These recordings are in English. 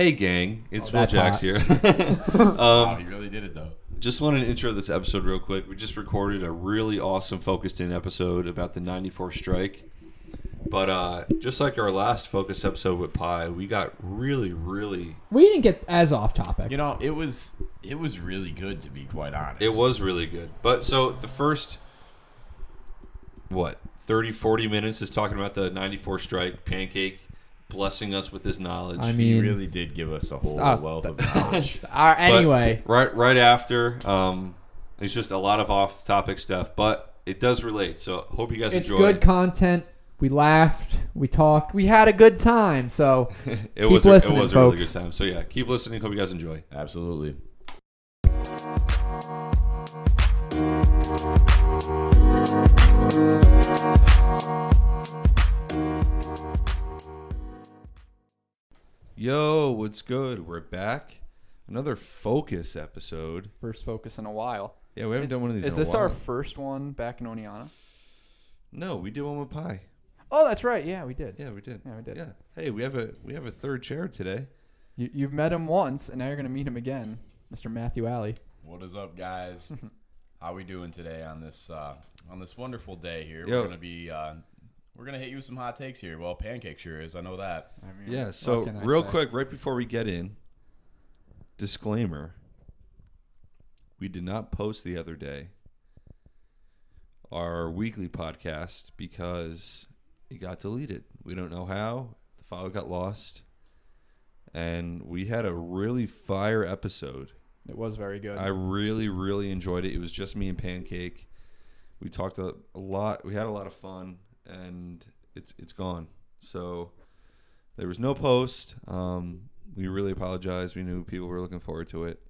Hey, gang, it's Oh, Will that's Jax hot. here. wow, um, he really did it though. just wanted to intro this episode real quick. We just recorded a really awesome focused in episode about the 94 strike. But uh, just like our last focus episode with Pi, we got really, really. We didn't get as off topic. You know, it was it was really good to be quite honest. It was really good. But so the first, what, 30, 40 minutes is talking about the 94 strike, Pancake blessing us with his knowledge. I He really did give us a whole Stop, wealth of stop. knowledge. All right, But anyway, right right after, um, it's just a lot of off topic stuff, but it does relate. So hope you guys it's enjoy. good content. We laughed, we talked, we had a good time. So it Keep was a, listening, it was a really good time. So yeah, keep listening. Hope you guys enjoy. Absolutely. Yo, what's good? We're back. Another focus episode. First focus in a while. Yeah, we haven't done one of these. Is in a this our while. first one back in Oneonta? No, we did one with pie. Oh, that's right. Yeah, we did. Yeah, we did. Yeah, we did. Yeah. Hey, we have a we have a third chair today. You, you've met him once, and now you're gonna meet him again, Mr. Matthew Alley. What is up, guys? How we doing today on this uh, on this wonderful day here? Yo. We're gonna be uh, we're gonna hit you with some hot takes here. Well, pancake sure is. I know that. I mean, Yeah. So real say? quick, right before we get in, disclaimer: we did not post the other day our weekly podcast because it got deleted. We don't know how. The file got lost, and we had a really fire episode. It was very good. I really, really enjoyed it. It was just me and Pancake. We talked a, a lot. We had a lot of fun, and it's it's gone. So there was no post. Um, we really apologize. We knew people were looking forward to it,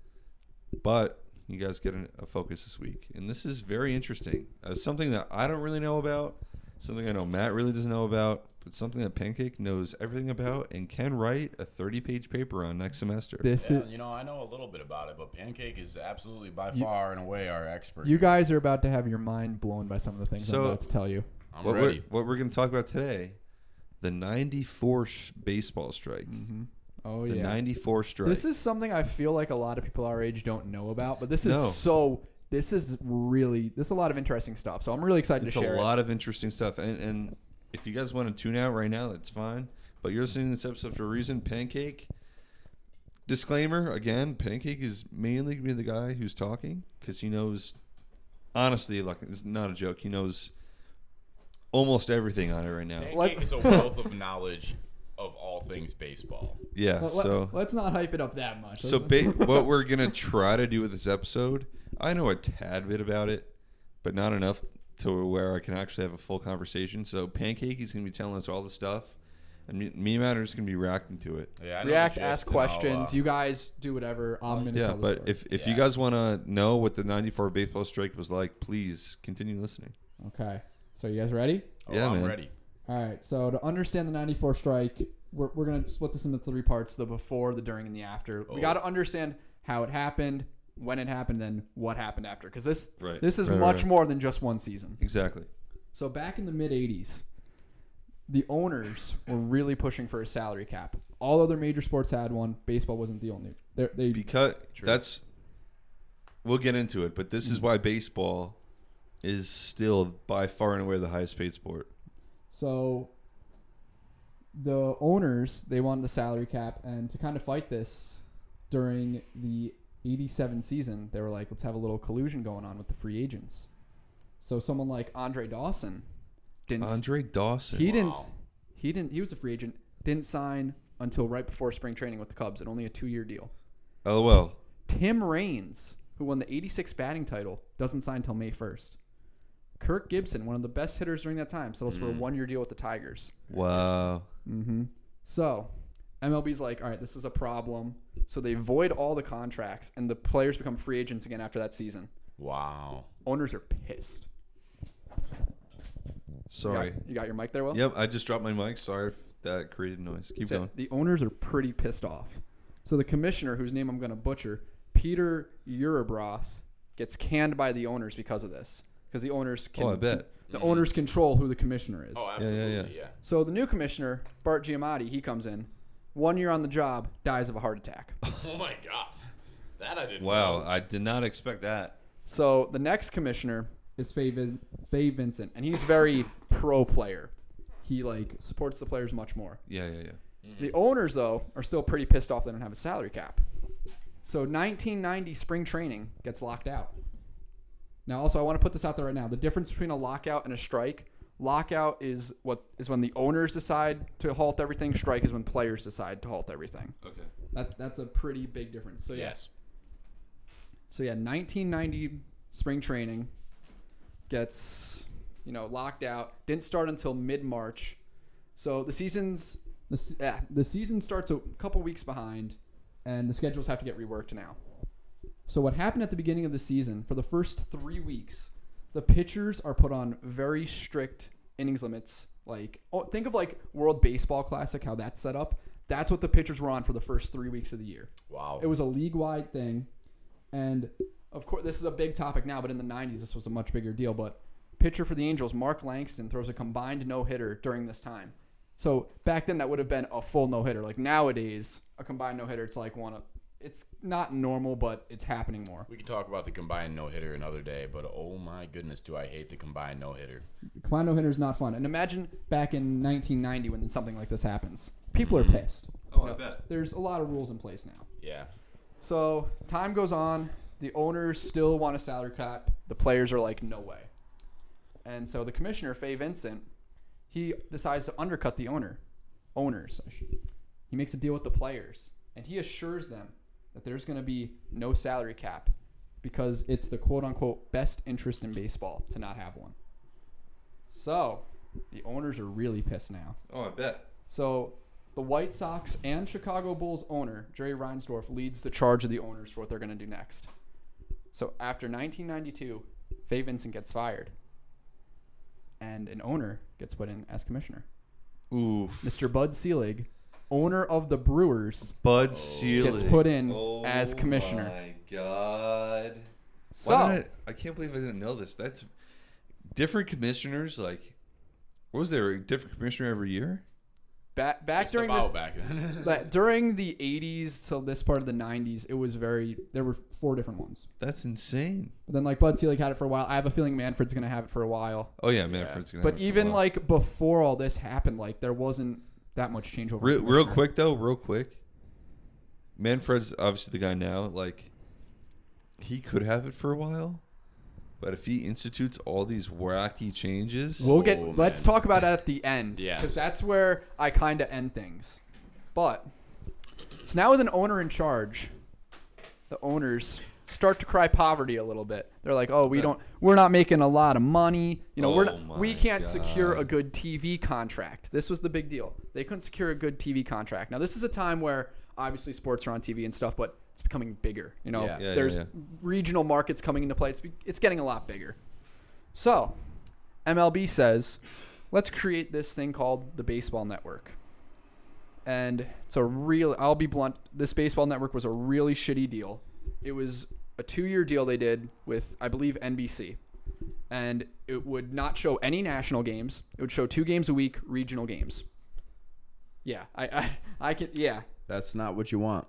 but you guys get an, a focus this week, and this is very interesting. Uh, something that I don't really know about. Something I know Matt really doesn't know about, but something that Pancake knows everything about and can write a 30-page paper on next semester. this Yeah, is you know, I know a little bit about it, but pancake is absolutely by You- far and away our expert. you guys are about to have your mind blown by some of the things So- I'm about to tell you. I'm what ready. We're, what we're going to talk about today, the 94 sh- baseball strike. hmm Oh yeah. The yeah. 94 strike. This is something I feel like a lot of people our age don't know about, but this is No. so. This is really this is a lot of interesting stuff. So I'm really excited it's to a share. it. lot of interesting stuff. And, and if you guys want to tune out right now, that's fine. But you're listening to this episode for a reason. Pancake, disclaimer again, Pancake is mainly going to be the guy who's talking because he knows, honestly, like, it's not a joke. He knows almost everything on it right now. Pancake is a wealth of knowledge of all things baseball. Yeah, Let, so. us not hype it up that much. So Let's- ba- what we're gonna try to do with this episode, I know a tad bit about it, but not enough to where I can actually have a full conversation. So Pancake is gonna be telling us all the stuff, and me, me and Matt are just gonna be reacting to it. Yeah, I react, gist, ask questions. uh, you guys do whatever. I'm gonna Yeah, tell the but story. if if you guys want to know what the '94 baseball strike was like, please continue listening. okay, so you guys ready? oh, Yeah, I'm man. ready. All right. So to understand the '94 strike, we're we're gonna split this into three parts: the before, the during, and the after. We Oh. got to understand how it happened, when it happened, then what happened after, because this Right. this is Right, much right. more than just one season. Exactly. So back in the mid '80s, the owners were really pushing for a salary cap. All other major sports had one. Baseball wasn't the only. They're, they Because True. that's we'll get into it, but this Mm. is why baseball is still by far and away the highest paid sport. So the owners they wanted the salary cap, and to kind of fight this during the '87 season, they were like, "Let's have a little collusion going on with the free agents." So someone like Andre Dawson didn't. Andre Dawson. he didn't. He didn't. He was a free agent. Didn't sign until right before spring training with the Cubs, and only a two-year deal. Oh, LOL. Tim Raines, who won the '86 batting title, doesn't sign until May 1st. Kirk Gibson, one of the best hitters during that time, settles for a one-year deal with the Tigers. Wow. Mm-hmm. So MLB's like, all right, this is a problem. So they void all the contracts, and the players become free agents again after that season. Wow. Owners are pissed. You Sorry. got, you got your mic there, Will? Yep, I just dropped my mic. Sorry if that created noise. Keep So going. The owners are pretty pissed off. So the commissioner, whose name I'm going to butcher, Peter Urabroth, gets canned by the owners because of this. Because the owners can, Oh, I bet. the mm-hmm. owners control who the commissioner is. Oh, absolutely. yeah. Yeah. So the new commissioner, Bart Giamatti, he comes in, one year on the job, dies of a heart attack. Oh my god, that I didn't. Wow, know. I did not expect that. So the next commissioner is Fay, Vin- Fay Vincent, and he's very pro player. He like supports the players much more. Yeah, yeah, yeah. Mm-hmm. The owners though are still pretty pissed off they don't have a salary cap. So 1990 spring training gets locked out. Now also I want to put this out there right now. The difference between a lockout and a strike, lockout is what is when the owners decide to halt everything, strike is when players decide to halt everything. Okay. That that's a pretty big difference. So yeah. yes. So yeah, 1990 spring training gets you know locked out. Didn't start until mid March. So the season's the yeah, the season starts a couple weeks behind, and the schedules have to get reworked now. So what happened at the beginning of the season for the first three weeks, the pitchers are put on very strict innings limits. Like oh, think of like World Baseball Classic, how that's set up. That's what the pitchers were on for the first three weeks of the year. Wow. It was a league wide thing. And of course, this is a big topic now, but in the 90s, this was a much bigger deal. But pitcher for the Angels, Mark Langston, throws a combined no hitter during this time. So back then, that would have been a full no hitter. Like nowadays, a combined no hitter, it's like one of, it's not normal, but it's happening more. we could talk about the combined no hitter another day, but oh my goodness, do I hate the combined no hitter. The combined no hitter is not fun. And imagine back in 1990 when something like this happens. People are Mhm. pissed. Oh, You I bet. There's a lot of rules in place now. Yeah. So time goes on. The owners still want a salary cap. The players are like, no way. And so the commissioner, Fay Vincent, he decides to undercut the owner, owners. He makes a deal with the players, and he assures them that there's going to be no salary cap because it's the quote unquote best interest in baseball to not have one. So the owners are really pissed now. Oh, I bet. So the White Sox and Chicago Bulls owner, Jerry Reinsdorf, leads the charge of the owners for what they're going to do next. So after 1992, Fay Vincent gets fired. And an owner gets put in as commissioner. Oof. Mr. Bud Selig, owner of the Brewers, Bud Oh. Selig gets put in oh as commissioner. Oh my god. So Why did I, I can't believe I didn't know this. That's different commissioners. Like, what was there? A different commissioner every year? back back Just during this back then. that during the 80s till this part of the 90s, it was very there were four different ones. That's insane. But then like Bud Selig had it for a while. I have a feeling Manfred's going to have it for a while. Oh yeah, Manfred's gonna. But have it for a even while. like before all this happened, like there wasn't that much change over. real, real quick though, real quick. Manfred's obviously the guy now. Like, he could have it for a while, but if he institutes all these wacky changes, We'll get. Oh, let's man. talk about it at the end. yeah, Because that's where I kind of end things. But so now with an owner in charge, the owners start to cry poverty a little bit. They're like, "Oh, we don't. We're not making a lot of money. You know, we're Oh not, we my can't secure a good TV contract. This was the big deal. They couldn't secure a good TV contract. Now, this is a time where obviously sports are on TV and stuff, but it's becoming bigger. You know, Yeah. Yeah, yeah, there's yeah. regional markets coming into play. It's be- it's getting a lot bigger. So, MLB says, let's create this thing called the Baseball Network. And it's a real, I'll be blunt, this Baseball Network was a really shitty deal. It was a two year deal they did with, I believe, NBC. And it would not show any national games, it would show two games a week, regional games. Yeah, I, I, I can, yeah, That's not what you want.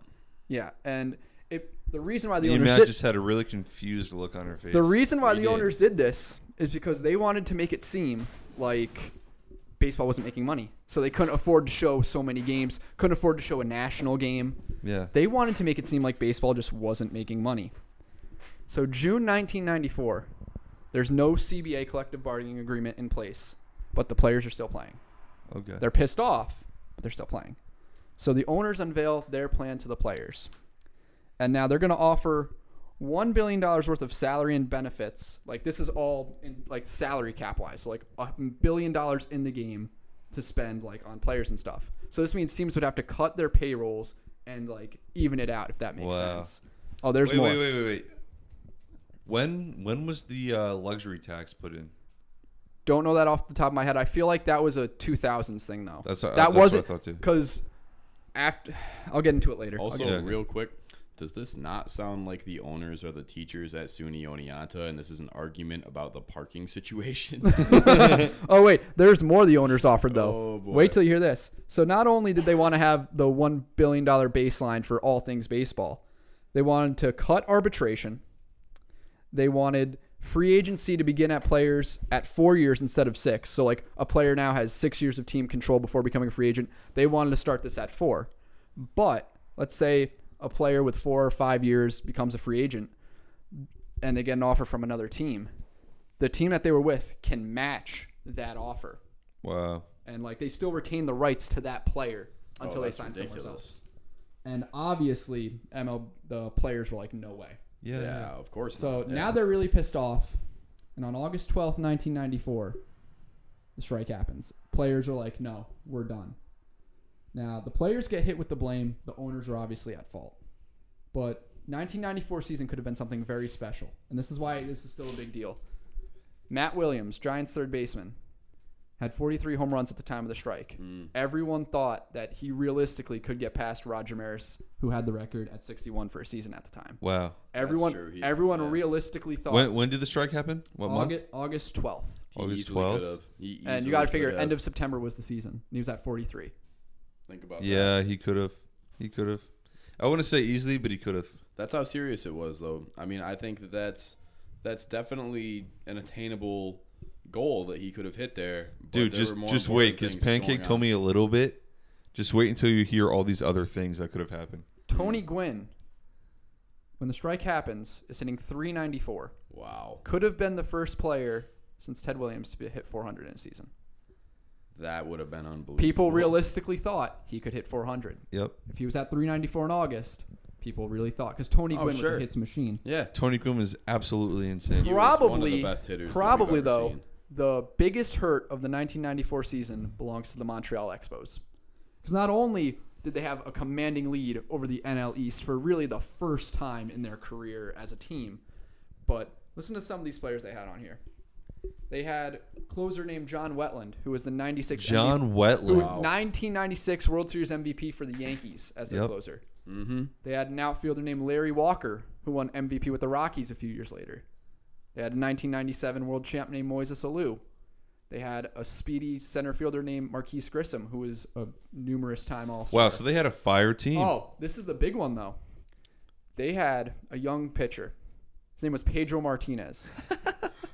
yeah. And it, the reason why the the owners did, just had a really confused look on her face. The reason why He the did. owners did this is because they wanted to make it seem like baseball wasn't making money. So they couldn't afford to show so many games, couldn't afford to show a national game. yeah, They wanted to make it seem like baseball just wasn't making money. So June 1994, there's no CBA collective bargaining agreement in place, but the players are still playing. okay, They're pissed off, but they're still playing. So the owners unveil their plan to the players. And now they're going to offer $1 billion worth of salary and benefits. Like, this is all in, like, salary cap wise. So, like, a billion dollars in the game to spend, like, on players and stuff. So, this means teams would have to cut their payrolls and, like, even it out, if that makes Wow. sense. Oh, there's wait, more. wait, wait, wait, wait. When when was the uh, luxury tax put in? Don't know that off the top of my head. I feel like that was a 2000s thing, though. That's what, that that's wasn't what I thought too. because after I'll get into it later. Also, get- Okay, okay. real quick, Does this not sound like the owners are the teachers at SUNY Oneonta, and this is an argument about the parking situation? Oh wait, there's more the owners offered though. Oh, boy. Wait till you hear this. So not only did they want to have the one billion dollar baseline for all things baseball, they wanted to cut arbitration. They wanted free agency to begin at players at four years instead of six. So like a player now has six years of team control before becoming a free agent. They wanted to start this at four. But let's say a player with four or five years becomes a free agent and they get an offer from another team. The team that they were with can match that offer Wow. and like they still retain the rights to that player Oh, until they that's sign somewhere ridiculous. else. And obviously, ML the players were like, "No way." Yeah. yeah, of course. So not. now Yeah. they're really pissed off. And on August twelfth, nineteen ninety four, the strike happens. Players are like, "No, we're done." Now the players get hit with the blame. The owners are obviously at fault. But 1994 season could have been something very special, and this is why this is still a big deal. Matt Williams, Giants third baseman, had 43 home runs at the time of the strike. Mm. Everyone thought that he realistically could get past Roger Maris, who had the record at 61 for a season at the time. Wow. Everyone, true. He- everyone yeah. realistically thought When when did the strike happen? What month? August, August 12th. He August 12th? And you got to figure, could've. end of September was the season. And he was at 43. Think about that. Yeah, he could have. He could have. I wouldn't say easily, but he could have. That's how serious it was, though. I mean, I think that that's that's definitely an attainable goal that he could have hit there. Dude, there just more just wait, because Pancake told on. me a little bit. Just wait until you hear all these other things that could have happened. Tony Gwynn, when the strike happens, is hitting 394. Wow, Could have been the first player since Ted Williams to be hit 400 in a season. that would have been unbelievable. People realistically thought he could hit 400. Yep. If he was at 394 in August, people really thought because Tony Oh, Gwynn was sure. a hits machine. Yeah, Tony Gwynn was absolally insane. He was one of probably, the best hitters that we've probably ever though, seen. The biggest hurt of the 1994 season belongs to the Montreal Expos, because not only did they have a commanding lead over the NL East for really the first time in their career as a team, but listen to some of these players they had on here. They had closer named John Wetteland, who was the 96 John who, Wetteland. 1996 World Series MVP for the Yankees as their Yep. closer. Mm-hmm. They had an outfielder named Larry Walker, who won MVP with the Rockies a few years later. They had a 1997 world champ named Moises Alou. They had a speedy center fielder named Marquis Grissom, who was a numerous time All Star. Wow, so they had a fire team. oh, this is the big one though. They had a young pitcher. His name was Pedro Martinez.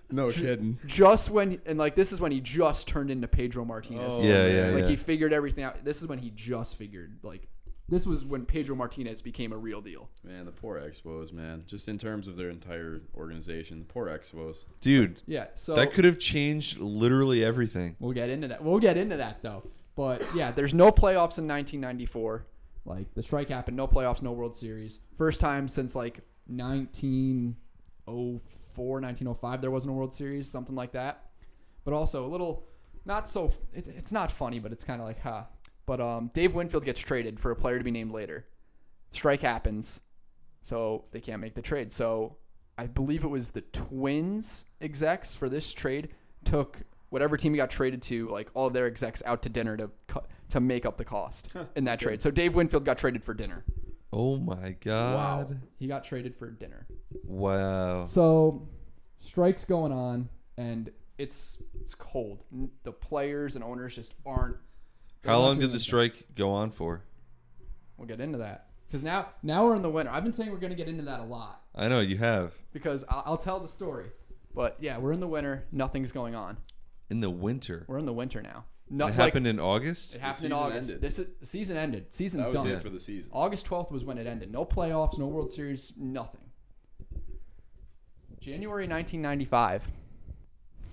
No kidding. Just when, and like this is when he just turned into Pedro Martinez. Oh, Yeah, man. yeah, like yeah. he figured everything out. This is when he just figured like this was when Pedro Martinez became a real deal. Man, the poor Expos, man. Just in terms of their entire organization, the poor Expos. Dude, Yeah, so that could have changed literally everything. We'll get into that. We'll get into that though. But yeah, there's no playoffs in 1994. Like the strike happened, no playoffs, no World Series. First time since like 1904, 1905 there wasn't a World Series, something like that. But also a little not so it, it's not funny, but it's kind of like huh. But um Dave Winfield gets traded for a player to be named later. Strike happens. So they can't make the trade. So I believe it was the Twins execs for this trade took whatever team he got traded to, like all of their execs out to dinner to cut to make up the cost in that trade. So Dave Winfield got traded for dinner. Oh my god. Wow, He got traded for dinner. Wow. So strikes going on, and it's it's cold. The players and owners just aren't. They're How long did the strike go on for? We'll get into that because now now we're in the winter. I've been saying we're gonna get into that a lot I know you have. because I'll, I'll tell the story. But yeah, we're in the winter. Nothing's going on. In the winter. We're in the winter now. It like happened in August? it happened in season August. ended. This is, the season ended. Season's That was done. it for the season. August 12th was when it ended. No playoffs, no World Series, nothing. January 1995,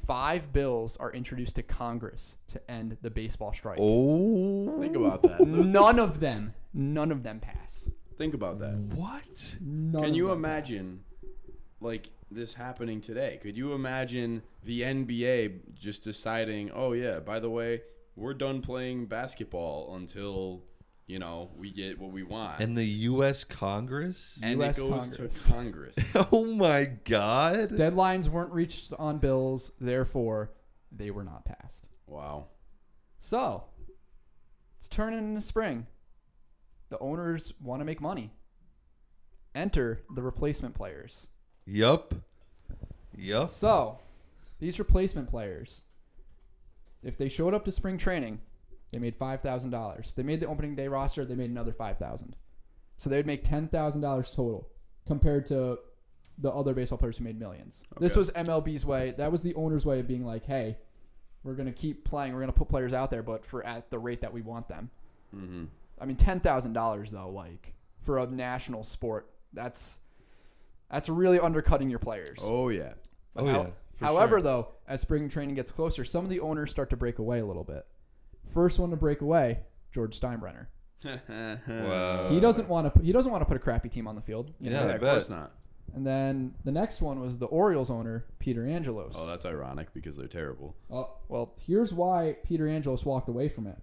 five bills are introduced to Congress to end the baseball strike. Oh. Think about that. None of them, none of them pass. Think about that. What? None Can of you them imagine, like this happening today? Could you imagine the NBA just deciding, "Oh yeah, by the way, we're done playing basketball until you know we get what we want," And the U.S. Congress? And US it goes Congress. to Congress. Oh my god. Deadlines weren't reached on bills, therefore, they were not passed. wow. So, it's turning into spring. The owners want to make money. enter the replacement players. Yup. Yup. So, these replacement players, if they showed up to spring training, they made five thousand dollars. If they made the opening day roster, they made another five thousand. So they would make ten thousand dollars total, compared to the other baseball players who made millions. This was MLB's way. That was the owner's way of being like, "Hey, we're gonna keep playing. We're gonna put players out there, but for at the rate that we want them." Mm-hmm. I mean, ten thousand dollars though, like for a national sport, that's that's really undercutting your players. Oh yeah. Oh, How- yeah. However, sure. though, as spring training gets closer, some of the owners start to break away a little bit. First one to break away, George Steinbrenner. He doesn't want to. He doesn't want to put a crappy team on the field. you Yeah, know? I of bet. course not. And then the next one was the Orioles owner, Peter Angelos. Oh, that's ironic because they're terrible. Oh, well, here's why Peter Angelos walked away from it.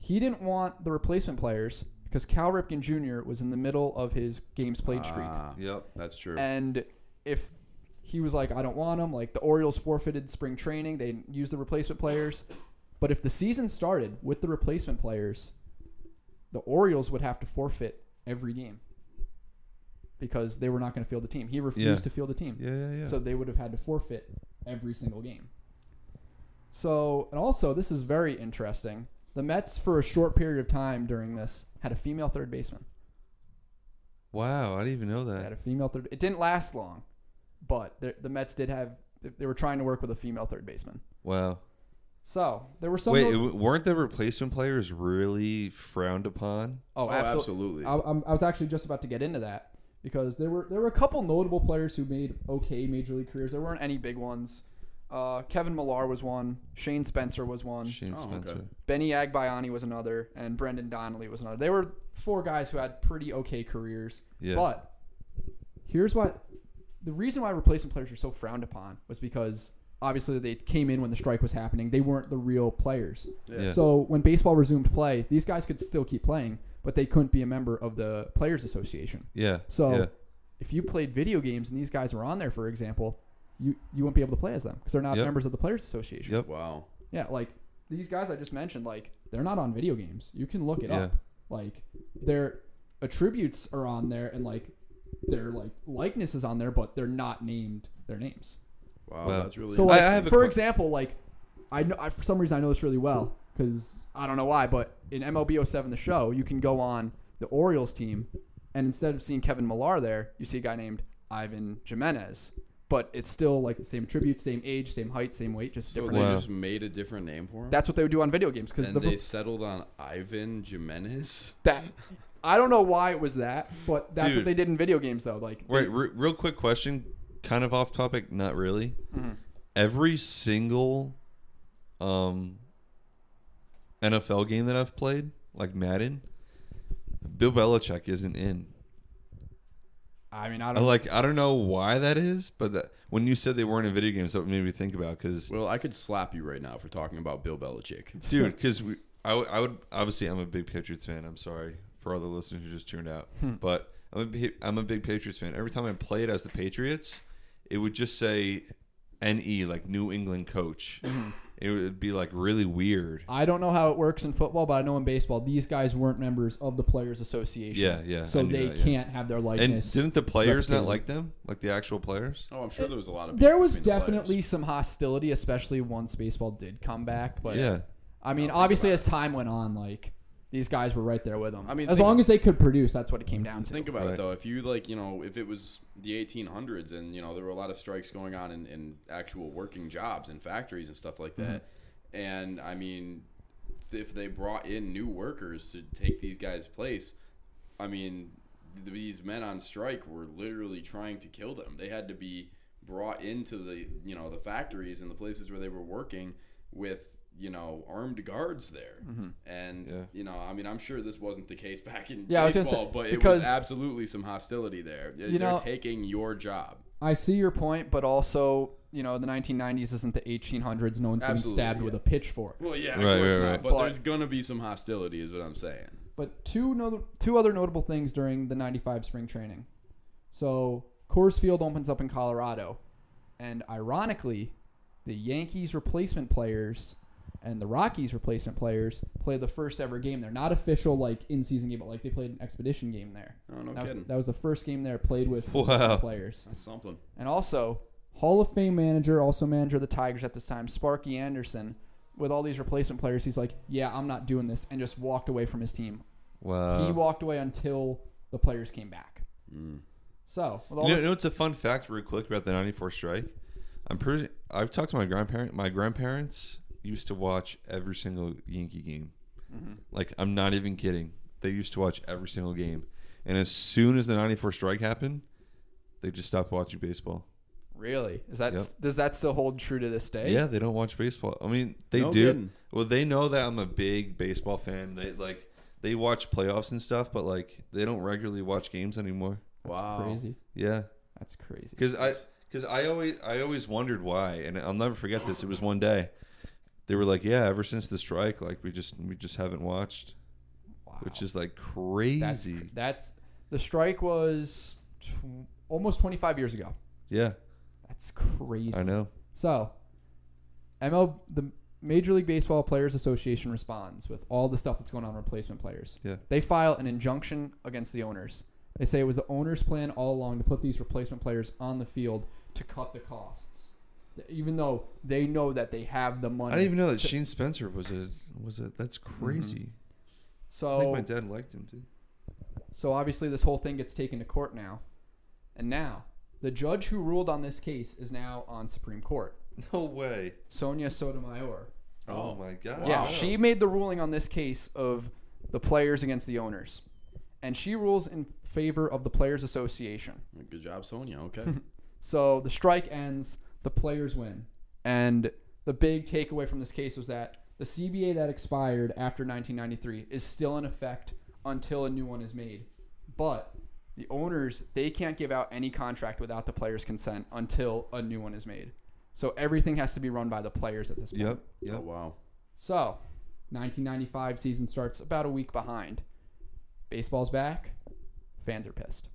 He didn't want the replacement players because Cal Ripken Jr. was in the middle of his games played streak. Ah, Yep. that's true. And if he was like, I don't want them, like the Orioles forfeited spring training, they used the replacement players. But if the season started with the replacement players, the Orioles would have to forfeit every game because they were not going to field the team. He refused Yeah. to field the team. Yeah, yeah, yeah. So they would have had to forfeit every single game. So, and also, this is very interesting. The Mets, for a short period of time during this, had a female third baseman. wow, I didn't even know They had that. a female third. It didn't last long, but the, the Mets did have. They were trying to work with a female third baseman. Wow. So there were some. Wait, no- it- weren't the replacement players really frowned upon? oh, oh, absolutely. absolutely. I, I'm- I was actually just about to get into that because there were there were a couple notable players who made okay major league careers. There weren't any big ones. Uh, Kevin Millar was one. Shane Spencer was one. Shane Oh, Spencer. okay. Benny Agbayani was another, and Brendan Donnelly was another. They were four guys who had pretty okay careers. Yeah. But here's what the reason why replacement players are so frowned upon was because obviously they came in when the strike was happening. They weren't the real players. Yeah. So when baseball resumed play, these guys could still keep playing, but they couldn't be a member of the Players Association. Yeah. So yeah. if you played video games and these guys were on there, for example, you you wouldn't be able to play as them because they're not Yep. members of the Players Association. Yep. wow. Yeah, like these guys I just mentioned, like they're not on video games. You can look it Yeah. up. Like their attributes are on there, and like their like likeness is on there, but they're not named their names. Wow, Wow. that's really So, like, I have for que- example, like I know I, for some reason I know this really well because I don't know why, but in MLB 07, the show, you can go on the Orioles team, and instead of seeing Kevin Millar there, you see a guy named Ivan Jimenez. But it's still like the same attributes, same age, same height, same weight, just so different. they Wow. just made a different name for him. That's what they would do on video games because the they settled on Ivan Jimenez. that I don't know why it was that, but that's what they did in video games though. Like Wait, re- real quick question, kind of off topic, not really. Mhm. Every single um NFL game that I've played, like Madden, Bill Belichick isn't in. I mean I I don't like I don't know why that is, but that, when you said they weren't in video games, that made me think about because Well, I could slap you right now for talking about Bill Belichick. dude, because we I, w- I would obviously I'm a big Patriots fan. I'm sorry for all the listeners who just tuned out, but I'm a big, I'm a big Patriots fan. Every time I played as the Patriots, it would just say NE like New England coach. It would be like really weird. I don't know how it works in football, but I know in baseball these guys weren't members of the Players Association. Yeah, yeah. So knew they that, yeah. can't have their And likeness. didn't the players not replicated. like them, like the actual players? Oh, I'm sure there was a lot of. there was between the definitely some hostility, especially once baseball did come back. But yeah, I mean, Now obviously, as time went on, like these guys were right there with them. I mean, as think- long as they could produce, that's what it came down to. Think about Right. it though. If you like, you know, if it was the 1800s and you know there were a lot of strikes going on in, in actual working jobs and factories and stuff like that, and I mean, if they brought in new workers to take these guys' place, I mean, th- these men on strike were literally trying to kill them. They had to be brought into the you know the factories and the places where they were working with you know armed guards there mm-hmm. and Yeah. you know i mean i'm sure this wasn't the case back in Yeah, I was gonna baseball say, but it was absolutely some hostility there They're You know- taking your job I see your point, but also, you know, the 1990s isn't the 1800s. No one's getting Absolutely, stabbed with a pitchfork. well yeah of Right, course right, not right. but, But- there's gonna be some hostility is what i'm saying But two no, two other notable things during the 95 spring training. So, Coors Field opens up in Colorado, and ironically, the Yankees replacement players and the Rockies replacement players played the first ever game there. Not official like in season game, but like they played an expedition game there. Oh no that, was, kidding. that was the first game there played with Wow. players. That's something. And also, Hall of Fame manager, also manager of the Tigers at this time, Sparky Anderson, with all these replacement players, he's like, "Yeah, I'm not doing this," and just walked away from his team. Wow. he walked away until the players came back. Mm. So, with all You know, this, you know what's a fun fact, real quick, about the '94 strike? I'm pretty. I've talked to my grandparent. My grandparents used to watch every single Yankee game. Mm-hmm. Like I'm not even kidding. They used to watch every single game, and as soon as the '94 strike happened, they just stopped watching baseball. really, is that Yep. does that still hold true to this day? Yeah, they don't watch baseball. I mean, they No do. kidding. Well, they know that I'm a big baseball fan. They like they watch playoffs and stuff, but like they don't regularly watch games anymore. That's Wow. crazy. Yeah. That's crazy. because I because I always I always wondered why, and I'll never forget this. It was one day, they were like, "Yeah, ever since the strike, like we just we just haven't watched," Wow. which is like crazy. cr- that's the strike was tw- almost 25 years ago. yeah, That's crazy. I know. So, ML the Major League Baseball Players Association responds with all the stuff that's going on replacement players. Yeah. They file an injunction against the owners. They say it was the owners' plan all along to put these replacement players on the field to cut the costs, even though they know that they have the money. I didn't even know that to- Shane Spencer was a was a that's mm-hmm. crazy. so I think my dad liked him too. So obviously, this whole thing gets taken to court now, and now the judge who ruled on this case is now on Supreme Court, No way. Sonia Sotomayor. Oh, Oh. my god. Yeah, Wow. she made the ruling on this case of the players against the owners, and she rules in favor of the players' association. Good job, Sonia. Okay. So the strike ends, the players win. And the big takeaway from this case was that the CBA that expired after 1993 is still in effect until a new one is made. But the owners, they can't give out any contract without the players' consent until a new one is made. So everything has to be run by the players at this point. Yep. oh wow. So, 1995 season starts about a week behind. Baseball's back. Fans are pissed.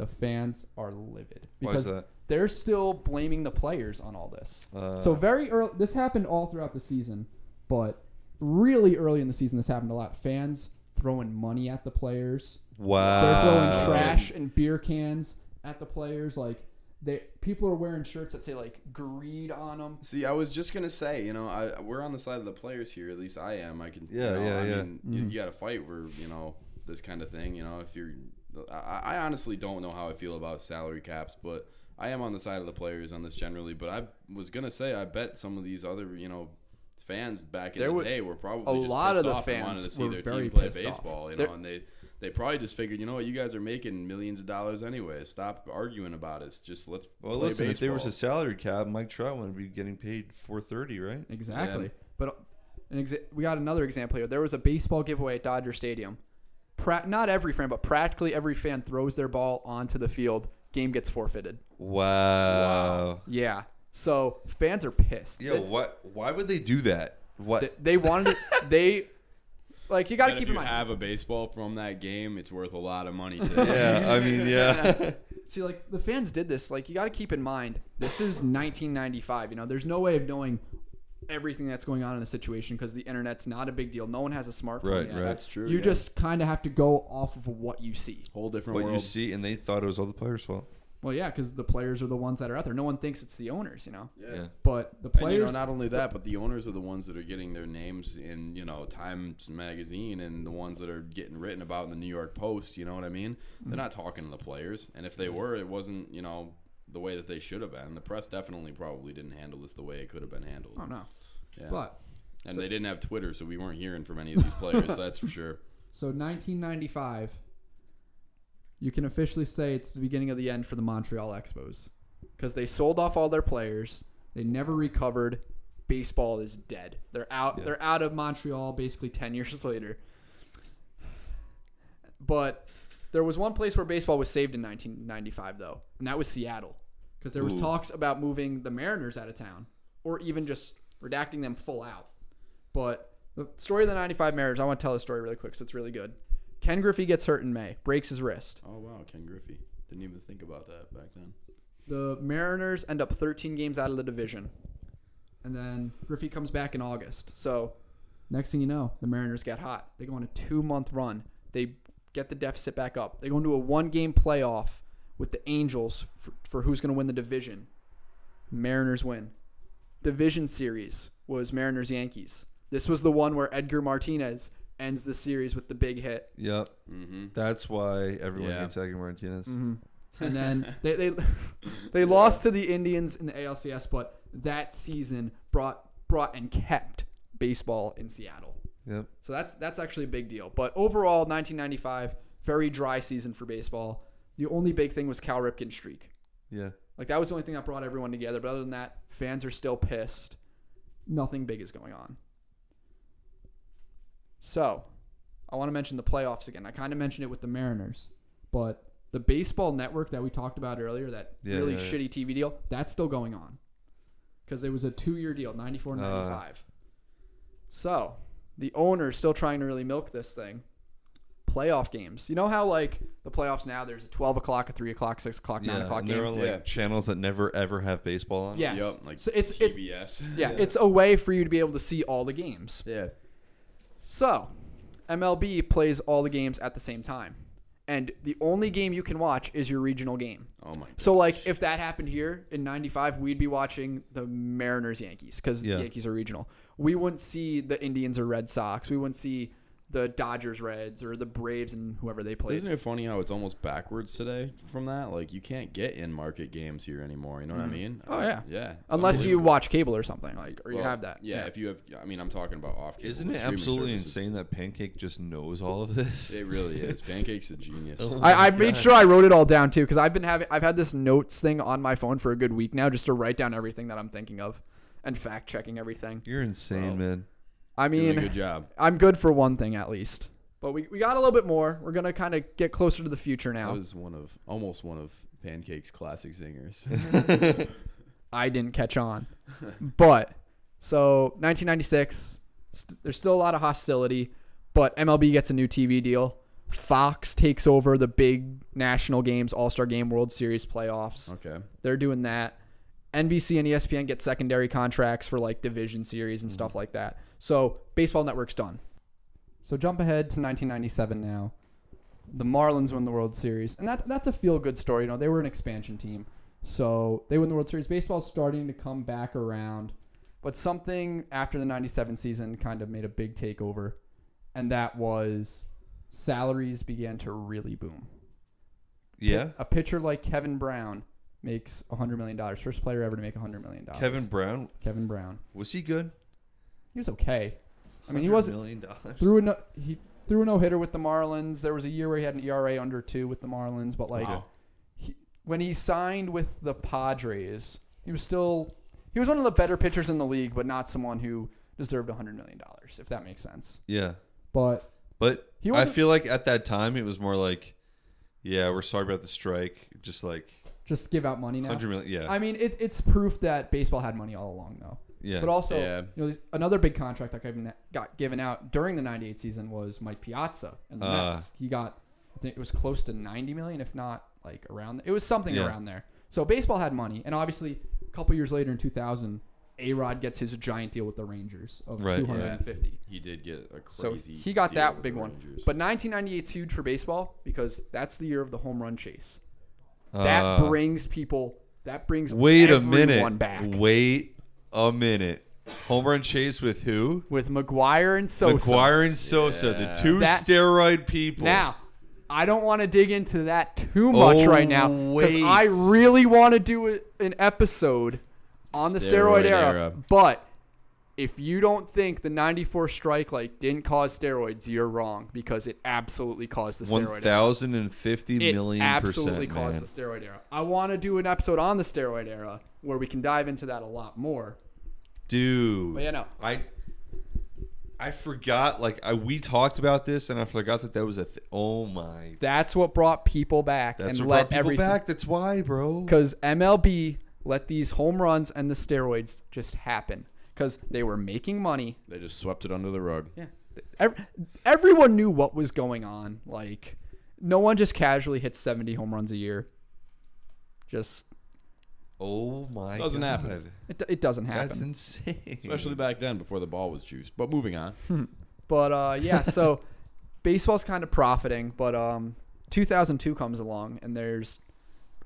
The fans are livid Why is because that? they're still blaming the players on all this. Uh, so very early, this happened all throughout the season, but really early in the season, this happened a lot. Fans throwing money at the players. wow. They're throwing trash and beer cans at the players. Like they, people are wearing shirts that say like "greed" on them. See, I was just gonna say, you know, I we're on the side of the players here. At least I am. I can. Yeah, you know, yeah, I yeah. Mean, you, you got to fight for you know this kind of thing. You know, if you're, I, I honestly don't know how I feel about salary caps, but I am on the side of the players on this generally. But I was gonna say, I bet some of these other, you know. Fans back in There the were- day were probably a just lot of pissed the off and wanted to see were their very team play pissed off. baseball, you There- know, and they they probably just figured, you know what, you guys are making millions of dollars anyway. Stop arguing about it. Just let's Well, play listen, if there was a salary cap, Mike Trout would be getting paid four thirty, right? Exactly. Yeah. But an exa- we got another example here. There was a baseball giveaway at Dodger Stadium. Pra- not every fan, but practically every fan throws their ball onto the field. Game gets forfeited. Wow. Yeah. So fans are pissed. Yo, They, what? Why would they do that? What? they, they wanted it. They like you got to But keep if in you mind. have a baseball from that game, it's worth a lot of money. To yeah, I mean, yeah. See, like the fans did this. Like you got to keep in mind, this is 1995. You know, there's no way of knowing everything that's going on in a situation because the internet's not a big deal. No one has a smartphone Right, yet. right. That's true. You yeah. just kind of have to go off of what you see. whole different what world. you see, and they thought it was all the players' fault. Well, yeah, because the players are the ones that are out there. No one thinks it's the owners, you know. yeah. Yeah. But the And, you players, know, not only that, but the owners are the ones that are getting their names in, you know, Times Magazine and the ones that are getting written about in the New York Post. You know what I mean? They're mm-hmm. not talking to the players, and if they were, it wasn't, you know, the way that they should have been. The press definitely probably didn't handle this the way it could have been handled. oh no. Yeah. But and they didn't have Twitter, so we weren't hearing from any of these players. that's for sure. so 1995, you can officially say it's the beginning of the end for the Montreal Expos because they sold off all their players. They never recovered. Baseball is dead. They're out. Yeah. They're out of Montreal basically 10 years later. But there was one place where baseball was saved in 1995 though, and that was Seattle. Because there was Ooh. talks about moving the Mariners out of town or even just redacting them full out. But the story of the 95 Mariners, I want to tell the story really quick, so it's really good. Ken Griffey gets hurt in May, breaks his wrist. Oh wow, Ken Griffey. Didn't even think about that back then. The Mariners end up 13 games out of the division. and then Griffey comes back in August. So next thing you know, the Mariners get hot. They go on a two month run. They get the deficit back up. They go into a one game playoff with the Angels for, for who's going to win the division. Mariners win. Division series was Mariners Yankees. This was the one where Edgar Martinez ends the series with the big hit. Yep. Mm-hmm. That's why everyone Yeah. hates Edgar Martinez. Mm-hmm. And then they they, they lost to the Indians in the ALCS, but that season brought brought and kept baseball in Seattle. Yep. So that's that's actually a big deal. But overall, 1995, very dry season for baseball. The only big thing was Cal Ripken's streak. Yeah. Like that was the only thing that brought everyone together. But other than that, fans are still pissed. Nothing big is going on. So, I want to mention the playoffs again. I kind of mentioned it with the Mariners, but the baseball network that we talked about earlier, that Yeah, really yeah, yeah. shitty TV deal, that's still going on. Because there was a two year deal, 94 Uh. 95. so, the owner's still trying to really milk this thing. Playoff games. You know how, like, the playoffs now, there's a 12 o'clock, a 3 o'clock, 6 o'clock, 9 o'clock And game? they're on like Yeah. channels that never ever have baseball on. Yes. Yep, like so it's it's TBS. yeah, it's a way for you to be able to see all the games. yeah. So, MLB plays all the games at the same time. And the only game you can watch is your regional game. Oh my. So like if that happened here in 95, we'd be watching the Mariners Yankees cuz Yeah. the Yankees are regional. We wouldn't see the Indians or Red Sox. We wouldn't see the Dodgers Reds or the Braves and whoever they play. Isn't it funny how it's almost backwards today from that? Like you can't get in market games here anymore. You know what I mm-hmm. mean? Oh, yeah. Yeah. Unless you watch cable or something like or you have that. Yeah, if you have. I mean, I'm talking about off. cable Isn't it absolutely services. insane that Pancake just knows all of this? It really is. Pancake's a genius. Oh. I, I made sure I wrote it all down too because I've been having I've had this notes thing on my phone for a good week now just to write down everything that I'm thinking of and fact checking everything. You're insane, Well, man. I Doing mean, a good job. I'm good for one thing at least, but we, we got a little bit more. We're gonna kind of get closer to the future That now. was one of almost one of Pancake's classic singers. I didn't catch on, but so 1996, st- there's still a lot of hostility, but MLB gets a new TV deal. Fox takes over the big national games, All Star Game, World Series playoffs. okay. They're doing that. NBC and ESPN get secondary contracts for like division series and stuff mm-hmm. like that. So baseball network's done. So jump ahead to 1997 now. The Marlins win the World Series, and that's that's a feel good story. You know, they were an expansion team, so they win the World Series. Baseball's starting to come back around, but something after the 97 season kind of made a big takeover, and that was salaries began to really boom Yeah. a pitcher like Kevin Brown makes $100 million. First player ever to make $100 million. Kevin Brown Kevin Brown. was he good? He was okay. I mean, he wasn't million dollars. threw a no, he threw a no hitter with the Marlins. There was a year where he had an ERA under two with the Marlins, but like Wow. he, when he signed with the Padres, he was still he was one of the better pitchers in the league, but not someone who deserved $100 million, if that makes sense. Yeah, But but He I feel like at that time it was more like, yeah, we're sorry about the strike. Just like just give out money now. hundred million. Yeah, I mean, it, it's proof that baseball had money all along, though. yeah. But also, Yeah. you know, another big contract that got given- out during the '98 season was Mike Piazza and the Uh. Mets. He got, I think it was close to 90 million, if not like around. It was something Yeah. around there. So baseball had money, and obviously, a couple years later in 2000, A Rod gets his giant deal with the Rangers of Right, yeah. 250. He did get a crazy. So he got deal that with big one. Rangers. But 1998's huge for baseball because that's the year of the home run chase. That Uh, brings people. That brings Wait a everyone minute. back Wait a minute. Home run chase with who? with McGwire and Sosa. McGwire and Sosa, Yeah. the two That- steroid people. Now, I don't want to dig into that too much Oh, right now because. I really want to do an episode on the steroid, Steroid era. era. But if you don't think the 94 strike like didn't cause steroids, you're wrong because it absolutely caused the steroid era. thousand and fifty It million absolutely percent, caused man. the steroid era. I want to do an episode on the steroid era where we can dive into that a lot more. Dude, But yeah, no. I I forgot. Like I, we talked about this, and I forgot that that was a. Th- oh my, That's what brought people back that's and what let brought people everything back. That's why, bro. because MLB let these home runs and the steroids just happen because they were making money. they just swept it under the rug. Yeah, Ev- everyone knew what was going on. Like, no one just casually hits seventy home runs a year. Just Oh my Doesn't god. happen. It, it doesn't happen. That's insane. Especially back then before the ball was juiced. But moving on. But uh, yeah, so baseball's kind of profiting, but um, 2002 comes along and there's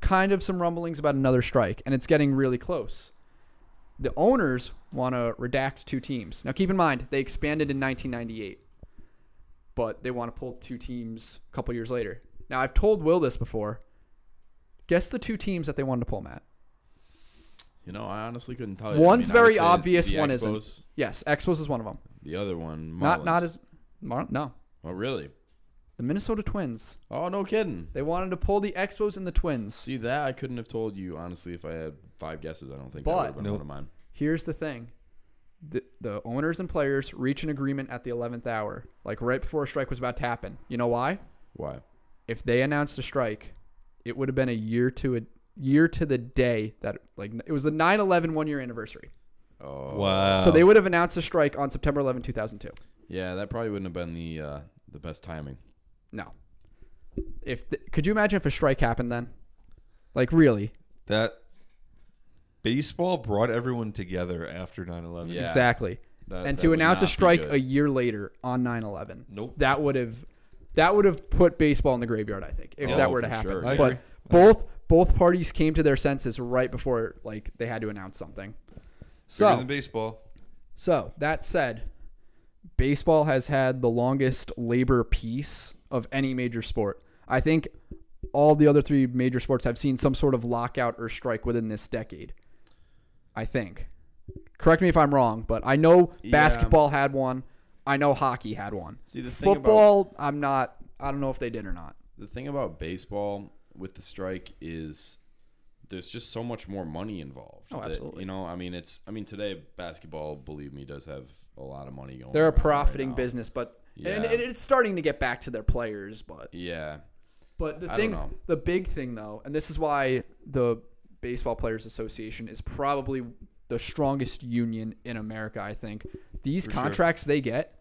kind of some rumblings about another strike, and it's getting really close. The owners want to redact two teams. Now, keep in mind they expanded in 1998, but they want to pull two teams a couple years later. Now, I've told Will this before. Guess the two teams that they wanted to pull, Matt. You know, I honestly couldn't tell you. One's I mean, very obvious, one isn't. Yes, Expos is one of them. The other one, Not not as Mar- no, Oh, really? The Minnesota Twins. Oh, no kidding. They wanted to pull the Expos and the Twins. See that I couldn't have told you honestly if I had five guesses. I don't think But- that would have been Nope. one of mine. Here's the thing. The, the owners and players reach an agreement at the 11th hour, like right before a strike was about to happen. You know why? Why? If they announced a strike, it would have been a year to a year to the day that like it was the 9/11 one year anniversary. Oh, Wow. So they would have announced a strike on September 11, 2002. Yeah, that probably wouldn't have been the uh, the best timing. No. If th- could you imagine if a strike happened then? Like really? that baseball brought everyone together after 9/11. Yeah. Exactly. That- and that to announce a strike a year later on 9/11. Nope. That would have that would have put baseball in the graveyard, I think, if Oh, that were to happen. sure. But both both parties came to their senses right before like they had to announce something. Bigger So, than baseball. so that said, baseball has had the longest labor peace of any major sport. I think all the other three major sports have seen some sort of lockout or strike within this decade. I think. Correct me if I'm wrong, but I know Yeah. basketball had one. I know hockey had one. See, the thing about- Football, I'm not. I don't know if they did or not. The thing about baseball with the strike is there's just so much more money involved. Oh, that, absolutely. you know, I mean, it's. I mean, today basketball, believe me, does have a lot of money going. They're a around right profiting business, but and Yeah. it, it's starting to get back to their players. But Yeah, but the I thing, the big thing though, and this is why the Baseball Players Association is probably the strongest union in America. I think these For sure. contracts they get,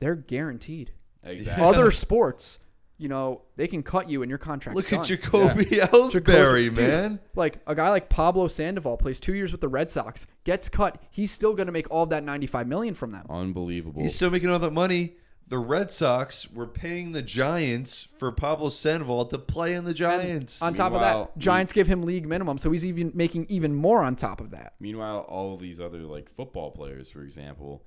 they're guaranteed. exactly. Other sports, you know, they can cut you and your contract. Look done. at Jacoby Ellsbury, Dude, man. Like a guy like Pablo Sandoval plays two years with the Red Sox, gets cut. He's still going to make all of that ninety-five million from them. Unbelievable. He's still making all that money. The Red Sox were paying the Giants for Pablo Sandoval to play in the Giants. On top of that, Giants give him league minimum, so he's even making even more on top of that. Meanwhile, all of these other like football players, for example,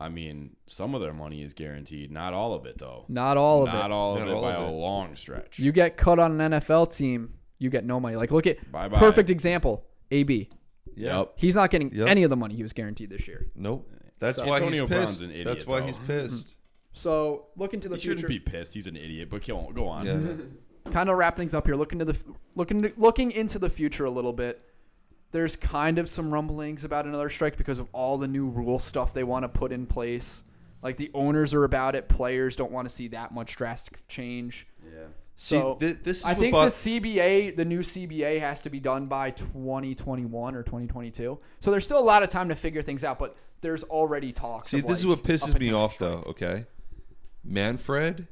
I mean, some of their money is guaranteed. Not all of it, though. Not all of it. Not it. all of Not it all by of a it. long stretch. You get cut on an NFL team, you get no money. Like look at Bye-bye. perfect example, AB. Yep. He's not getting Yep. any of the money he was guaranteed this year. Nope. That's So- why Antonio he's Brown's pissed. an idiot, That's why though. he's pissed. Mm-hmm. So look into the future. He shouldn't be pissed. He's an idiot. But go on. Go on. Yeah. kind of wrap things up here. Looking to the looking looking into the future a little bit. There's kind of some rumblings about another strike because of all the new rule stuff they want to put in place. Like the owners are about it, players don't want to see that much drastic change. Yeah. So See, thi- this is I think bo- the CBA, the new CBA, has to be done by 2021 or 2022. So there's still a lot of time to figure things out, but there's already talks. See, of, this is what pisses me off, strike. though. Okay, Manfred.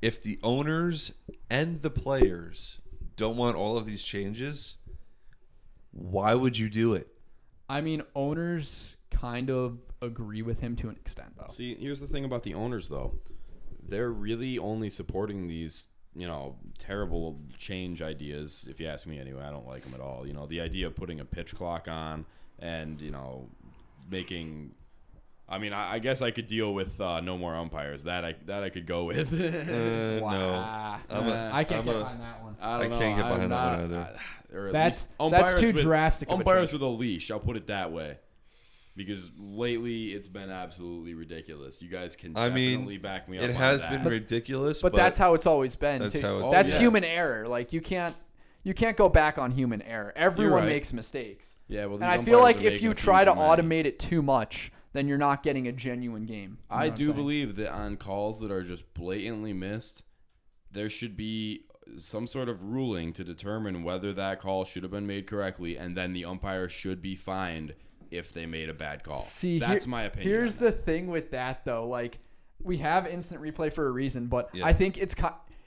If the owners and the players don't want all of these changes, why would you do it? I mean, owners kind of agree with him to an extent, though. See, here's the thing about the owners, though. They're really only supporting these, you know, terrible change ideas. If you ask me, anyway, I don't like them at all. You know, the idea of putting a pitch clock on and you know, making. I mean, I, I guess I could deal with uh, no more umpires. That I that I could go with. Uh, No, I'm a- I can't I'm get a- behind that one. I don't I know. can't get I'm behind that not- one either. uh, That's- that's too with- drastic of a Umpires with a leash. I'll put it that way. Because lately it's been absolutely ridiculous. You guys can I mean, definitely back me up. it on has that. been ridiculous, But, that's how it's always been. that's too. how it's- that's yeah. human error. Like you can't you can't go back on human error. Everyone right. makes mistakes. Yeah, well, And I feel like if you try to many. automate it too much, then you're not getting a genuine game. You know I do believe that on calls that are just blatantly missed, there should be some sort of ruling to determine whether that call should have been made correctly, and then the umpire should be fined if they made a bad call. See, that's here- my opinion. Here's the thing with that though, like we have instant replay for a reason, but Yeah. I think it's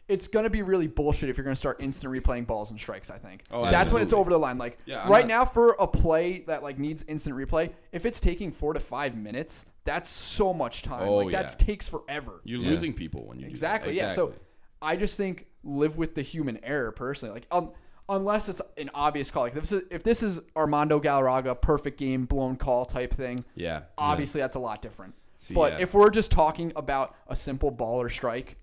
ki- it's gonna be really bullshit if you're gonna start instant replaying balls and strikes. I think Oh, that's when it's over the line. Like Yeah, right not- now for a play that like needs instant replay, if it's taking four to five minutes, that's so much time. Oh, like that yeah. takes forever. You're Yeah. losing people when you do that. Exactly. Yeah. So I just think live with the human error personally. Like um, unless it's an obvious call. Like if this is, if this is Armando Galarraga perfect game blown call type thing, yeah, obviously that's a lot different. See, but yeah. if we're just talking about a simple ball or strike,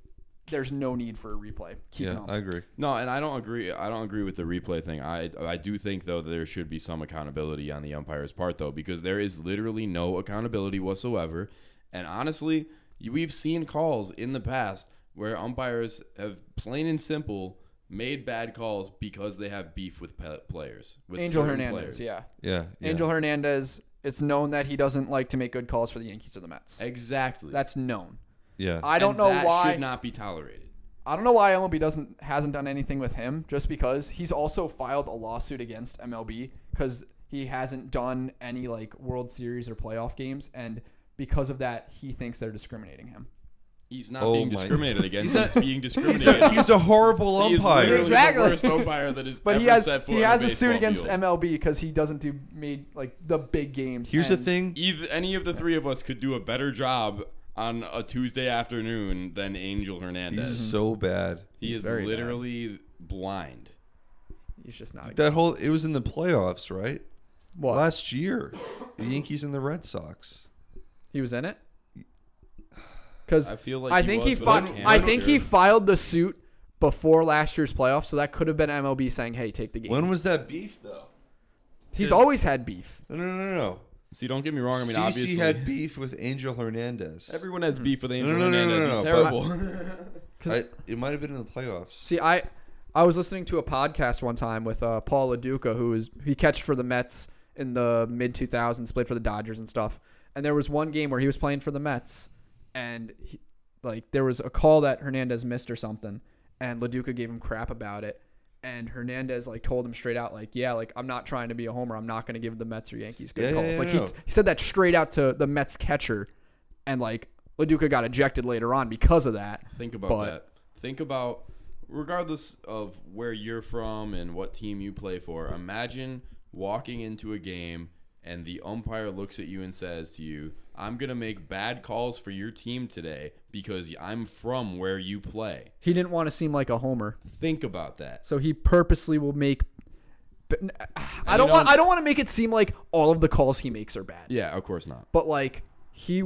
there's no need for a replay. Keep Yeah, going. I agree. No, and I don't agree. I don't agree with the replay thing. I I do think though that there should be some accountability on the umpire's part though, because there is literally no accountability whatsoever. And honestly, we've seen calls in the past where umpires have plain and simple made bad calls because they have beef with pe- players. With Angel Hernandez, players. yeah. Yeah, yeah. Angel Hernandez. It's known that he doesn't like to make good calls for the Yankees or the Mets. Exactly. That's known. Yeah, I don't And know that why. should not be tolerated. I don't know why MLB doesn't hasn't done anything with him. Just because he's also filed a lawsuit against MLB because he hasn't done any like World Series or playoff games, and because of that, he thinks they're discriminating him. He's not Oh being my- discriminated against. He's He's, being he's, discriminated. a, he's a horrible He is umpire. literally Exactly. the worst umpire that has But ever he has set foot he on has a a suit baseball against field. MLB because he doesn't do made like the big games. Here's the and thing. Either any of the three of us could do a better job on a Tuesday afternoon than Angel Hernandez. He's so bad. he He's is very bad. literally blind. He's just not. A, That whole it was in the playoffs, right? what Last year, the Yankees and the Red Sox. he was in it? Because I feel like I he think was, he but fi- can't I think sure. he filed the suit before last year's playoffs, so that could have been MLB saying, "Hey, take the game." When was that beef though? He's always had beef. No, no, no, no. See, don't get me wrong. I mean, CC obviously, had beef with Angel Hernandez. everyone has beef with No, Angel no, no, no, Hernandez. no, He's no, terrible. I, it might have been in the playoffs. See, I I was listening to a podcast one time with uh, Paul Lo Duca, who is he catched for the Mets in the mid 2000s, played for the Dodgers and stuff. And there was one game where he was playing for the Mets, and he, like there was a call that Hernandez missed or something, and Lo Duca gave him crap about it. And Hernandez like told him straight out, like, yeah, like I'm not trying to be a homer. I'm not going to give the Mets or Yankees good Yeah, yeah, calls. yeah, like I he, he said that straight out to the Mets catcher, and like Lo Duca got ejected later on because of that. Think about But- that. Think about, regardless of where you're from and what team you play for, imagine walking into a game and the umpire looks at you and says to you, I'm going to make bad calls for your team today because I'm from where you play. He didn't want to seem like a homer. Think about that. So he purposely will make. But I don't know- want. I don't want to make it seem like all of the calls he makes are bad. Yeah, of course not. But like he,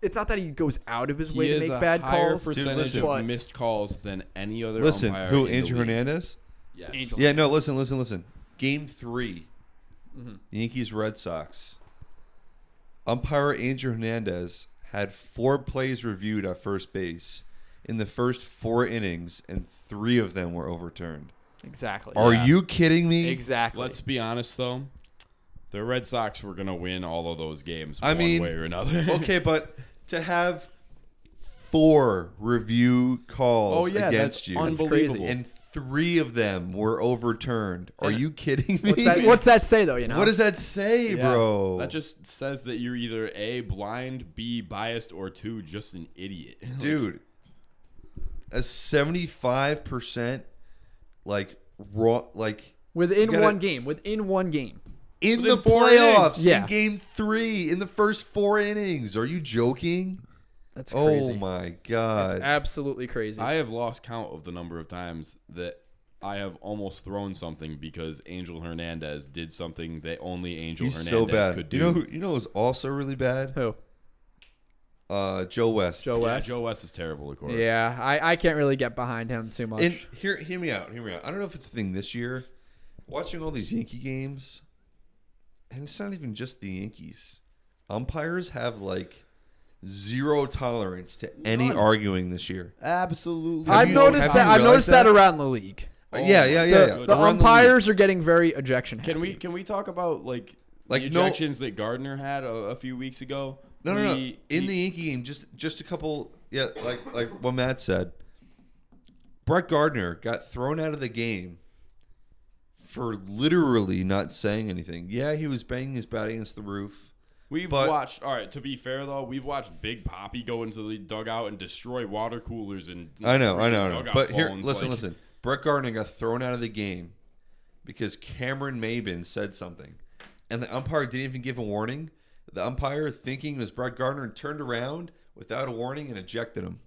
it's not that he goes out of his He way to make a bad higher calls. percentage listen. of But- missed calls than any other Listen, umpire who? in the Hernandez? Yes. Angel. Yeah, no, listen, listen, listen. Game 3 Mm-hmm. Yankees Red Sox. Umpire Andrew Hernandez had four plays reviewed at first base in the first four innings, and three of them were overturned. Exactly. Are Yeah. you kidding me? Exactly. Let's be honest though. The Red Sox were gonna win all of those games I one mean, way or another. okay, but to have four review calls oh yeah, against that's you, That's unbelievable. crazy. and three of them were overturned. Are you kidding me? what's that? What's that say though? You know. What does that say, Yeah, bro? That just says that you're either a blind, b biased, or two just an idiot, dude a 75% like raw like within you gotta- one game? Within one game. in Within the four playoffs innings. Yeah. in game 3 in the first 4 innings are you joking That's crazy. oh crazy. my That's god absolutely crazy. I have lost count of the number of times that I have almost thrown something because Angel Hernandez did something that only Angel he's Hernandez so bad could do. you know who you know who's also really bad Who? uh Joe West Joe yeah, West. Joe West is terrible, of course. Yeah, I, I can't really get behind him too much. and hear hear me out hear me out I don't know if it's a thing this year watching all these Yankee games and it's not even just the Yankees umpires have like zero tolerance to any None. arguing this year absolutely. Have I've you- noticed have that. you I've realized noticed that? that? around the league. Uh, Oh yeah, yeah, yeah, The, yeah. the Around league. umpires are getting very ejection. Can we can we talk about like Like, the no- ejections that Gardner had a, a few weeks ago? No, no, no. He- In he- the Yankee game, just just a couple. Yeah, like like what Matt said. Brett Gardner got thrown out of the game for literally not saying anything. Yeah, he was banging his bat against the roof, We've But- watched. All right. To be fair though, we've watched Big Poppy go into the dugout and destroy water coolers and. I know, I know, I know. But here, listen, like- listen. Brett Gardner got thrown out of the game because Cameron Maybin said something, and the umpire didn't even give a warning. The umpire, thinking it was Brett Gardner, turned around without a warning and ejected him.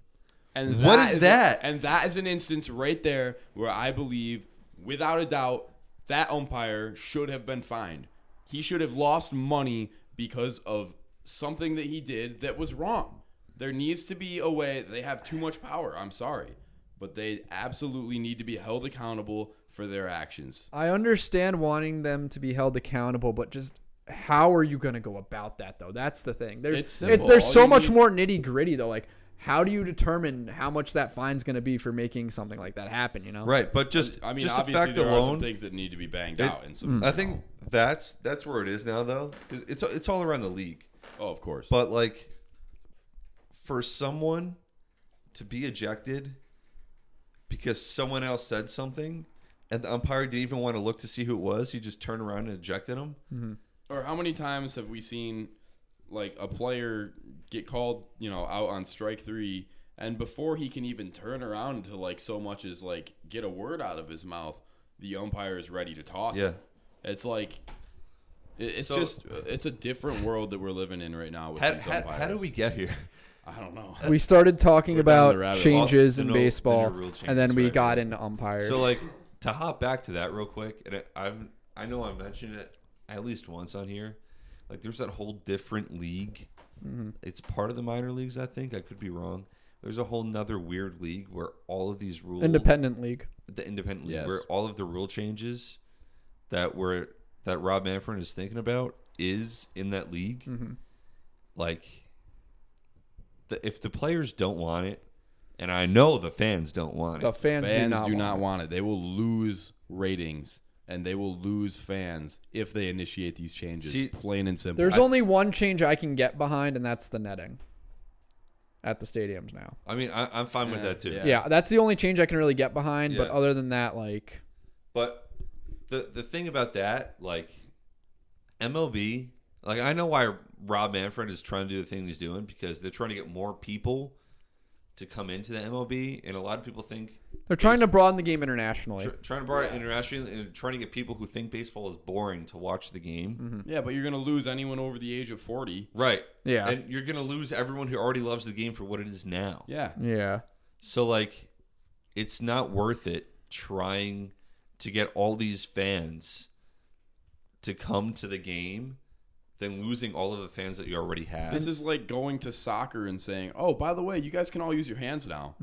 And What is a- that? and that is an instance right there where I believe, without a doubt, that umpire should have been fined. He should have lost money because of something that he did that was wrong. There needs to be a way. They have too much power. I'm sorry, but they absolutely need to be held accountable for their actions. I understand wanting them to be held accountable, but just how are you going to go about that though? That's the thing. There's It's it's there's All so much need- more nitty gritty though. Like how do you determine how much that fine's going to be for making something like that happen? You know, Right, but just I mean, just the obviously fact there are some things that need to be banged it- out, and some. Mm. I think that's that's where it is now, though. It's it's all around the league. Oh, of course. But like, for someone to be ejected because someone else said something, and the umpire didn't even want to look to see who it was, he just turned around and ejected him. Mm-hmm. Or how many times have we seen like a player get called, you know, out on strike three, and before he can even turn around to like so much as like get a word out of his mouth, the umpire is ready to toss. Yeah. him. It's like it's So- just it's a different world that we're living in right now with How, these umpires. how do we get here? I don't know. We started talking We're about changes in no- the new baseball, rule and then we right, got right. into umpires. So like to hop back to that real quick, and it, I've I know I mentioned it at least once on here. Like there's that whole different league. Mm-hmm. It's part of the minor leagues, I think. I could be wrong. There's a whole nother weird league where all of these rules independent league. the independent league Yes. where all of the rule changes that were that Rob Manfred is thinking about is in that league. Mm-hmm. Like, the, if the players don't want it, and I know the fans don't want The it, fans, fans do not, want, want it. They will lose ratings and they will lose fans if they initiate these changes. See, plain and simple. There's I- only one change I can get behind, and that's the netting at the stadiums now. I mean, I, I'm fine with that too. yeah. Yeah. that's the only change I can really get behind. But other than that, like, But the the thing about that, like MLB, like I know why Rob Manfred is trying to do the thing he's doing because they're trying to get more people to come into the MLB, and a lot of people think they're trying to broaden the game internationally. tr- trying to broaden it internationally and trying to get people who think baseball is boring to watch the game. Mm-hmm. yeah, but you're gonna lose anyone over the age of forty. Right. Yeah. And you're gonna lose everyone who already loves the game for what it is now. Yeah, Yeah. So like, it's not worth it trying to get all these fans to come to the game than losing all of the fans that you already have. this is like going to soccer and saying, "Oh, by the way, you guys can all use your hands now."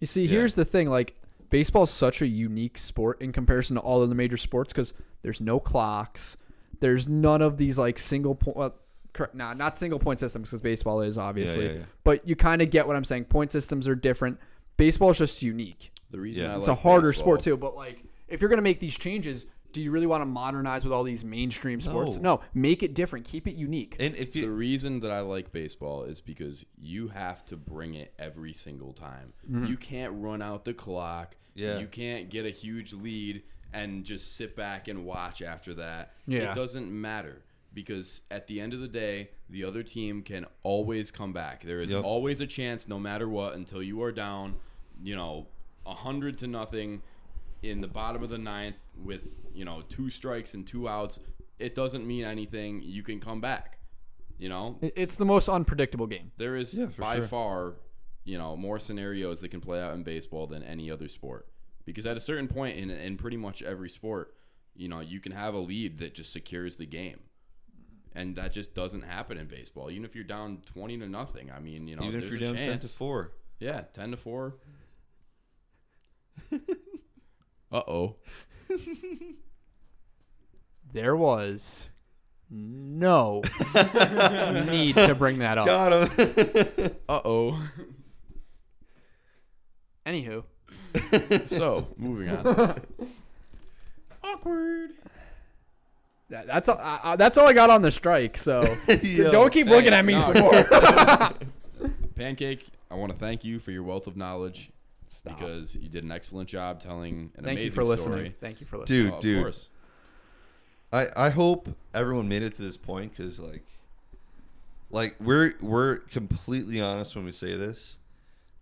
You see, Yeah. here's the thing: like, baseball's such a unique sport in comparison to all of the major sports because there's no clocks, there's none of these like single point. Well, correct, nah, not single point systems because baseball is obviously, yeah, yeah. but you kind of get what I'm saying. Point systems are different. Baseball is just unique. The reason Yeah. It's like a harder baseball- sport too. But like, if you're gonna make these changes, do you really want to modernize with all these mainstream sports? No. No, make it different. Keep it unique. and if you, The reason that I like baseball is because you have to bring it every single time. Mm-hmm. You can't run out the clock. Yeah. You can't get a huge lead and just sit back and watch after that. Yeah. It doesn't matter because at the end of the day, the other team can always come back. There is Yep. always a chance no matter what until you are down, you know, a 100 to nothing in the bottom of the ninth with, you know, two strikes and two outs. It doesn't mean anything. You can come back. You know, It's the most unpredictable game. there is Yeah, by sure. far, you know, more scenarios that can play out in baseball than any other sport. Because at a certain point in in pretty much every sport, you know, you can have a lead that just secures the game. And that just doesn't happen in baseball. Even if you're down twenty to nothing, I mean, you know, even if you're a down chance. ten to four, Yeah, ten to four. uh oh. There was no need to bring that up. got him. Uh oh. Anywho, so moving on. Awkward. that, that's all. Uh, uh, that's all I got on the strike. So Yo. don't keep Hey, looking at me no. for more. Pancake, I want to thank you for your wealth of knowledge Stop. because you did an excellent job telling an Thank amazing you for listening. story. Thank you for listening. dude, Oh, of dude. course. I I hope everyone made it to this point because like like we're we're completely honest when we say this.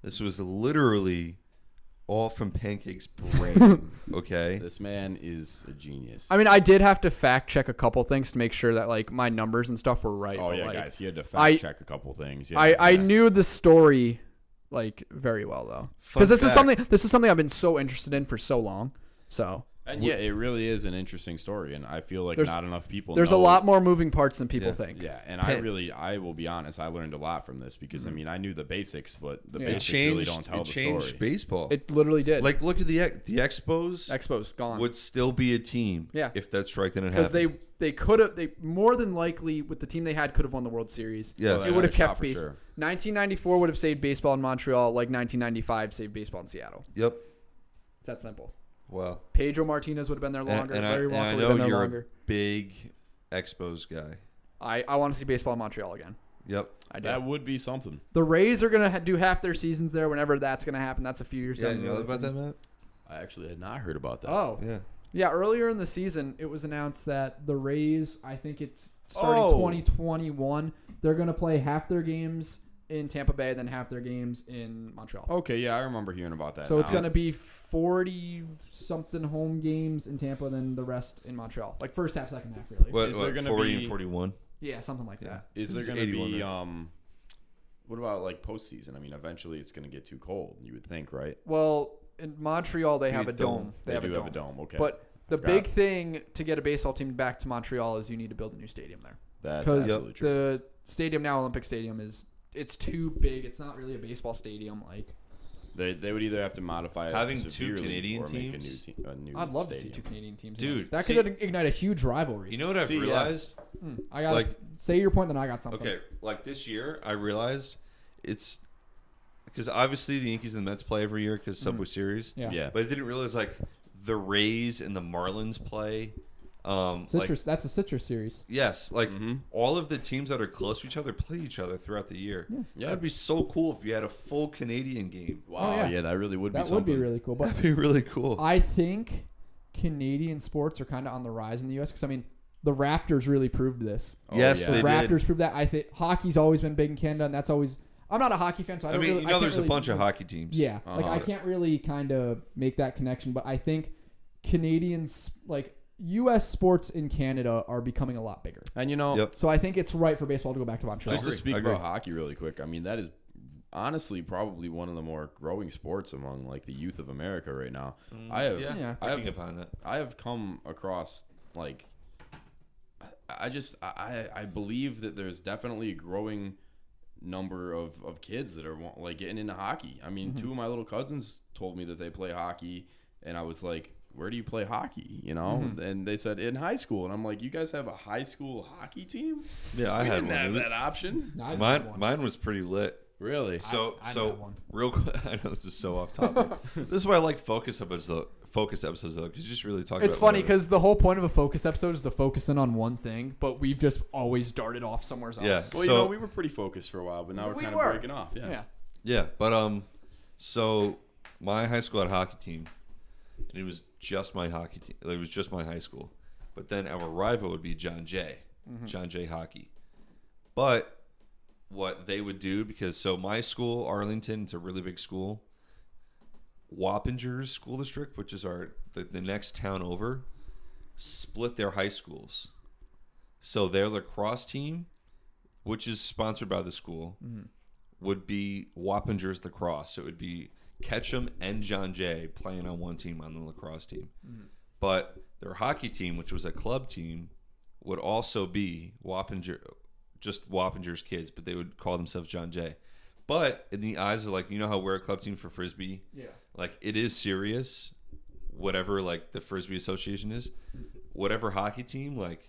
This was literally all from Pancake's brain. okay. This man is a genius. I mean, I did have to fact check a couple things to make sure that like my numbers and stuff were right. oh but, yeah, like, guys, he had to fact I- check a couple things. Yeah, I, I yeah. knew the story like very well though, because this is something this is something I've been so interested in for so long. So And yeah, it really is an interesting story, and I feel like There's- not enough people. Know. There's a know- lot more moving parts than people Yeah. think. Yeah, and I Pe- really, I will be honest, I learned a lot from this because I mm-hmm. mean, I knew the basics, but the Yeah. It basics changed. really don't tell it the changed story. baseball. It literally did. like look at the Ex- the Expos Expos gone would still be a team. Yeah. If that strike didn't happen. because they they could have they more than likely with the team they had could have won the World Series. Yes. Oh, they it would had have a shot kept for baseball. sure. 1994 would have saved baseball in Montreal like 1995 saved baseball in Seattle. Yep. It's that simple. Wow. Pedro Martinez would have been there longer. and I, Larry and Walker I would have been there you're longer. a big Expos guy. I, I want to see baseball in Montreal again. Yep. I do. That would be something. The Rays are gonna ha- do half their seasons there. Whenever that's gonna happen, that's a few years Yeah, down you the know road. about that, Matt? I actually had not heard about that. Oh, Yeah. yeah. Earlier in the season, it was announced that the Rays, I think it's starting Oh. 2021, they're gonna play half their games in Tampa Bay, then half their games in Montreal. Okay, yeah, I remember hearing about that. so it's now. gonna be 40 something home games in Tampa, then the rest in Montreal. Like first half, second half, really. What, Is what there gonna 40 be- and 41? Yeah, something like Yeah. that. Is This there is going to be um? What about like postseason? I mean, eventually it's going to get too cold. You would think, right? Well, in Montreal, they have a dome. dome. They, They, have, do a dome. have a dome. Okay, But the Forgot. big thing to get a baseball team back to Montreal is you need to build a new stadium there. that's Because absolutely true. the stadium now, Olympic Stadium, is it's too big. It's not really a baseball stadium. Like They, they would either have to modify it Having two severely Canadian or make a new, teams? te- a new I'd love to see stadium. two Canadian teams. in there. Dude, that see- could ignite a huge rivalry. You know what I've See, yeah. realized? Hmm, I got like- like say your point, then I got something. Okay, like this year, I realized it's because obviously the Yankees and the Mets play every year because Subway Series. Yeah. Yeah. But I didn't realize like the Rays and the Marlins play. Um, like- that's a citrus series. yes, like Mhm. all of the teams that are close to each other play each other throughout the year. Yeah. That'd be so cool if you had a full Canadian game. Wow. Oh, yeah. yeah. that really would be That would be really cool. But That'd be really cool. I think Canadian sports are kind of on the rise in the U.S. because I mean the Raptors really proved this. Oh, yes, yeah. they the did. Raptors proved that. I think hockey's always been big in Canada, and that's always. I'm not a hockey fan, so I I don't mean, really. you know, can't there's really- a bunch of hockey teams. Yeah, like I Uh-huh. can't really kind of make that connection, but I think Canadians like U.S. sports in Canada are becoming a lot bigger. And you know, Yep. So I think it's right for baseball to go back to Montreal. just to speak agree. about hockey really quick, I mean that is honestly probably one of the more growing sports among like the youth of America right now. Mm, I have Yeah, Yeah. I I have get behind that. I have come across like I just I I believe that there's definitely a growing number of, of kids that are wa- like getting into hockey. I mean, mm-hmm. two of my little cousins told me that they play hockey, and I was like, "Where do you play hockey?" You know, and they said in high school, and I'm like, "You guys have a high school hockey team? Yeah, I we had didn't one. have that option." I didn't Mine, one. mine was pretty lit. Really? So, I didn't so one. real quick. I know this is so off topic. this is why I like focus episodes. Focus episodes though, because you just really talk. It's about funny because the whole point of a focus episode is to focus in on one thing, but we've just always darted off somewhere else. Yeah. Well, you So- know, we were pretty focused for a while, but now we're We kind were. of breaking off. Yeah. Yeah. Yeah, but um, so my high school had a hockey team, and it was just my hockey team. It was just my high school, but then our rival would be John Jay, mm-hmm. John Jay Hockey. But what they would do because so my school Arlington, it's a really big school. Wappingers School District, which is our the, the next town over, split their high schools. So their lacrosse team, which is sponsored by the school, mm-hmm. would be Wappingers lacrosse. So it would be Ketcham and John Jay playing on one team on the lacrosse team. But their hockey team, which was a club team, would also be Wappinger, just Wappinger's kids, but they would call themselves John Jay. But in the eyes of like, you know how we're a club team for frisbee, Yeah. like it is serious. Whatever like the frisbee association is, whatever hockey team like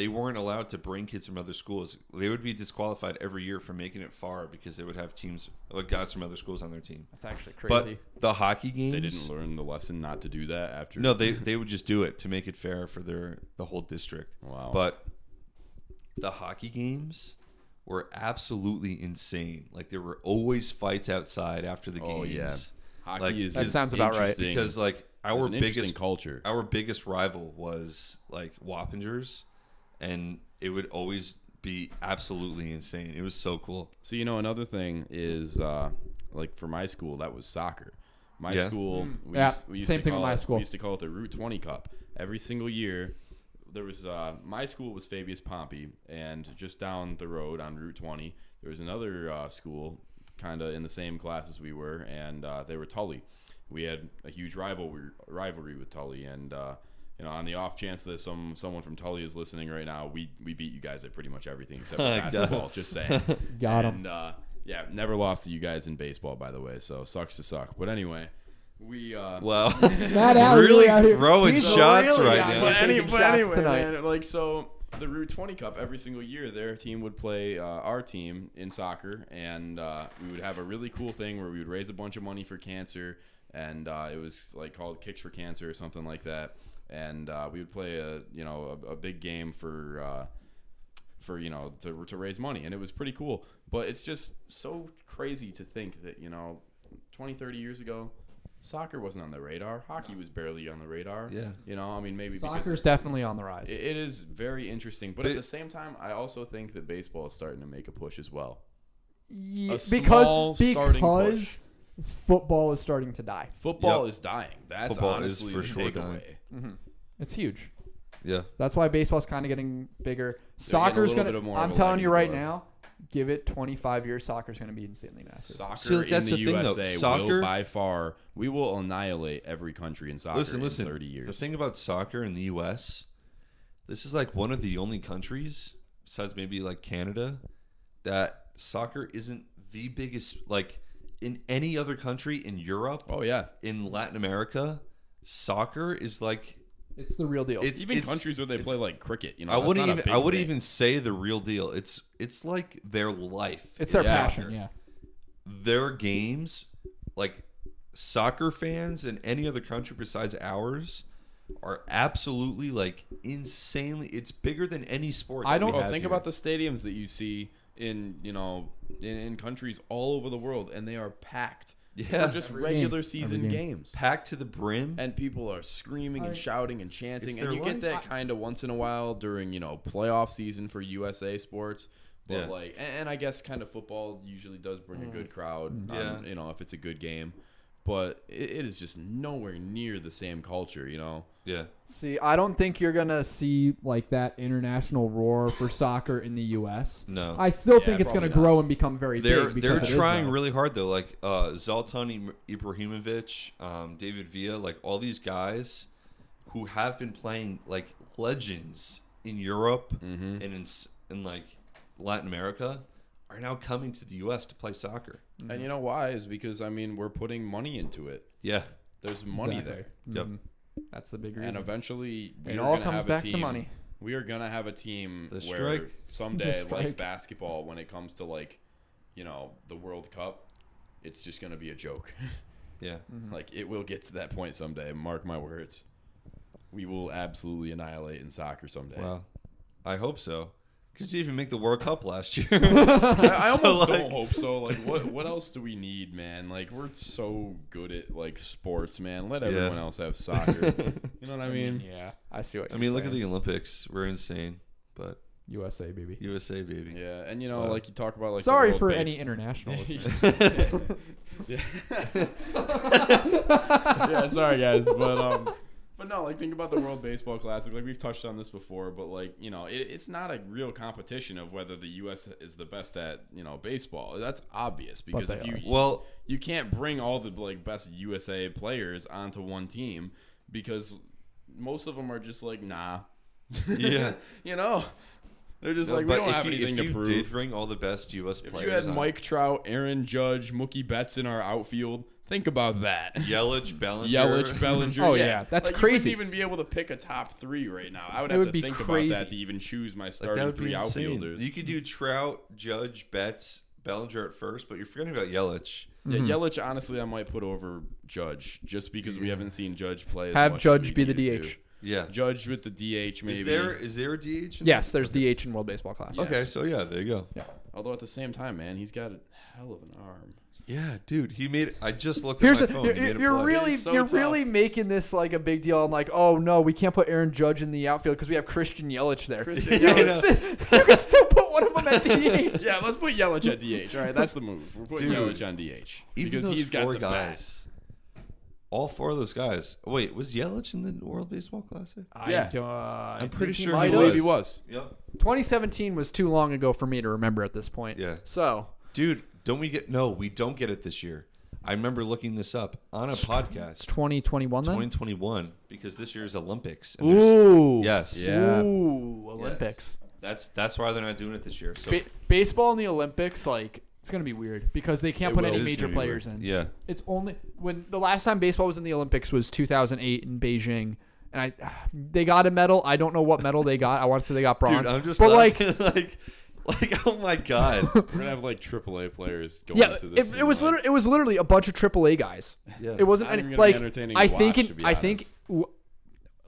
they weren't allowed to bring kids from other schools. They would be disqualified every year from making it far because they would have teams like guys from other schools on their team. That's actually crazy. But the hockey games, They didn't learn the lesson not to do that after. no, they they would just do it to make it fair for their the whole district. Wow. But the hockey games were absolutely insane. Like there were always fights outside after the Oh, games. yeah. hockey like, is That is sounds about right. Because like our biggest culture. our biggest rival was like Wappingers, and it would always be absolutely insane. It was so cool. So you know, another thing is uh, like for my school, that was soccer. My Yeah. school, we Yeah, used, we used same to thing with call my it- school. We used to call it the Route 20 Cup. Every single year, there was uh, my school was Fabius Pompey, and just down the road on Route 20, there was another uh, school, kind of in the same class as we were, and uh, they were Tully. We had a huge rivalry rivalry with Tully, and uh, you know, on the off chance that some someone from Tully is listening right now, we we beat you guys at pretty much everything except for basketball. Just saying. Got 'em. And uh, yeah, never lost to you guys in baseball, by the way. So sucks to suck. But anyway, we. Uh, Wow. Matt Alley really out here. throwing He's shots really right out now. but, any, but anyway, tonight. man, like so, the Route 20 Cup every single year, their team would play uh, our team in soccer, and uh, we would have a really cool thing where we would raise a bunch of money for cancer, and uh, it was like called Kicks for Cancer or something like that, and uh, we would play a you know a, a big game for. Uh, for you know to, to raise money and it was pretty cool but it's just so crazy to think that you know 20 30 years ago soccer wasn't on the radar hockey was barely on the radar Yeah. you know i mean maybe Soccer's because definitely on the rise. it, it is very interesting but, But at it- the same time i also think that baseball is starting to make a push as well Ye- a because small starting because football is starting to die. football Yep. is dying that's Football is honestly for the sure takeaway dying. Mm-hmm. It's huge. Yeah. That's why baseball's kind of getting bigger. getting a Soccer's little gonna. bit of more of I'm a telling you right the now. Give it 25 years. Soccer's gonna be insanely massive. Soccer See, like, that's in the, the thing, though. USA Soccer- will by far we will annihilate every country in soccer listen, in listen. 30 years. The thing about soccer in the U.S., this is like one of the only countries, besides maybe like Canada, that soccer isn't the biggest. Like in any other country in Europe, oh yeah, in Latin America, soccer is like It's the real deal. it's even it's- countries where they play like cricket, you know, I wouldn't even I wouldn't thing. even say the real deal. It's it's like their life. it's their is passion. soccer. Yeah. Their games, like soccer fans in any other country besides ours, are absolutely like insanely. It's bigger than any sport. I don't- think here. about the stadiums that you see in you know in, in countries all over the world, and they are packed. Yeah. for just Every regular game. season Every game. games. packed to the brim. And people are screaming and I- shouting and chanting, It's and their you get life. that kind of once in a while during you know playoff season for USA sports. But Yeah. like, and, and I guess kind of football usually does bring a mm. good crowd. Yeah. on, you know if it's a good game, but it, it is just nowhere near the same culture. You know, yeah, See, I don't think you're gonna see like that international roar for soccer in the U.S. no. I still Yeah, think it's gonna not. grow and become very they're big they're because trying really hard though. Like uh, Zlatan Ibrahimovic, um, David Villa, like all these guys who have been playing like legends in Europe Mm-hmm. and in in like Latin America are now coming to the U.S. to play soccer. And you know why is because I mean we're putting money into it. Yeah, There's money Exactly. there. Yep. Mhm. That's the big reason. And eventually, we It are all comes have back to money. We are gonna have a team The where strike. someday, The like strike. basketball, when it comes to like, you know, the World Cup, it's just gonna be a joke. yeah. Mm-hmm. like it will get to that point someday. Mark my words. We will absolutely annihilate in soccer someday. Wow, I hope so. Because you even make the World Cup last year. I, I So, almost like- don't hope so. Like, what what else do we need, man? Like, we're so good at like sports, man. Let Yeah. everyone else have soccer. you know what I mean? yeah, I see what I you're mean, look at the Olympics. We're insane, but USA baby. USA baby. Yeah, and you know, Wow. like you talk about like Sorry world for base- any international listeners. yeah. yeah, sorry guys, but um, but no, like think about the World Baseball Classic. Like we've touched on this before, but like you know, it, it's not a real competition of whether the U.S. is the best at you know baseball. That's obvious because if you are. Well, you can't bring all the like best USA players onto one team because most of them are just like nah. Yeah. you know. They're just no, like we but don't if have you, anything if you did bring all the best U.S. If players, you had on- Mike Trout, Aaron Judge, Mookie Betts in our outfield, think about that. Yelich, Bellinger, Yelich, Bellinger. Oh, yeah, yeah, that's like, crazy. You wouldn't even be able to pick a top three right now. I would It have would to be think crazy. about that to even choose my like starting that would three be insane. outfielders. You could do Trout, Judge, Betts, Bellinger at first, but you're forgetting about Yelich. Yeah, mm-hmm. Yelich, honestly, I might put over Judge just because we haven't seen Judge play. As Have much as Judge we be the DH. to. Yeah. Judge with the DH, maybe. Is there is there a DH? in Yes, there? there's DH in World Baseball Classic. Okay, so yeah, there you go. Yeah. Although at the same time, man, he's got a hell of an arm. Yeah, dude, he made. I just looked Here's at the my phone. you're, he made a you're play. really so you're tough. really making this like a big deal. I'm like, oh no, we can't put Aaron Judge in the outfield because we have Christian Yelich there. Christian you, can Yelich. sti- you can still put one of them at DH. Yeah, let's put Yelich at DH. All right, that's the move. We're putting Dude, Yelich on DH Even because those he's got four the bat. guys. All four of those guys. Wait, was Yelich in the World Baseball Classic? Yeah. I, uh, I'm pretty think he sure I he have. believe he was. Yep. 2017 was too long ago for me to remember at this point. Yeah. So Dude, don't we get? No, we don't get it this year. I remember looking this up on a it's podcast. 2021 then. 2021 because this year's Olympics. and there's- Ooh. Yes. Yeah. Ooh. Olympics. That's that's why they're not doing it this year. So Ba- baseball in the Olympics, like it's gonna be weird because they can't It put will. any It is major gonna be players in. yeah, It's only when the last time baseball was in the Olympics was 2008 in Beijing, and I they got a medal. I don't know what medal they got. I want to say they got bronze. dude, I'm just but like, laughing, like like oh my god. We're gonna have like AAA players going yeah, into it, this. it was literally it was literally a bunch of AAA guys. Yeah. It wasn't any, even gonna be like entertaining I to think watch, in, to be I think honest. w-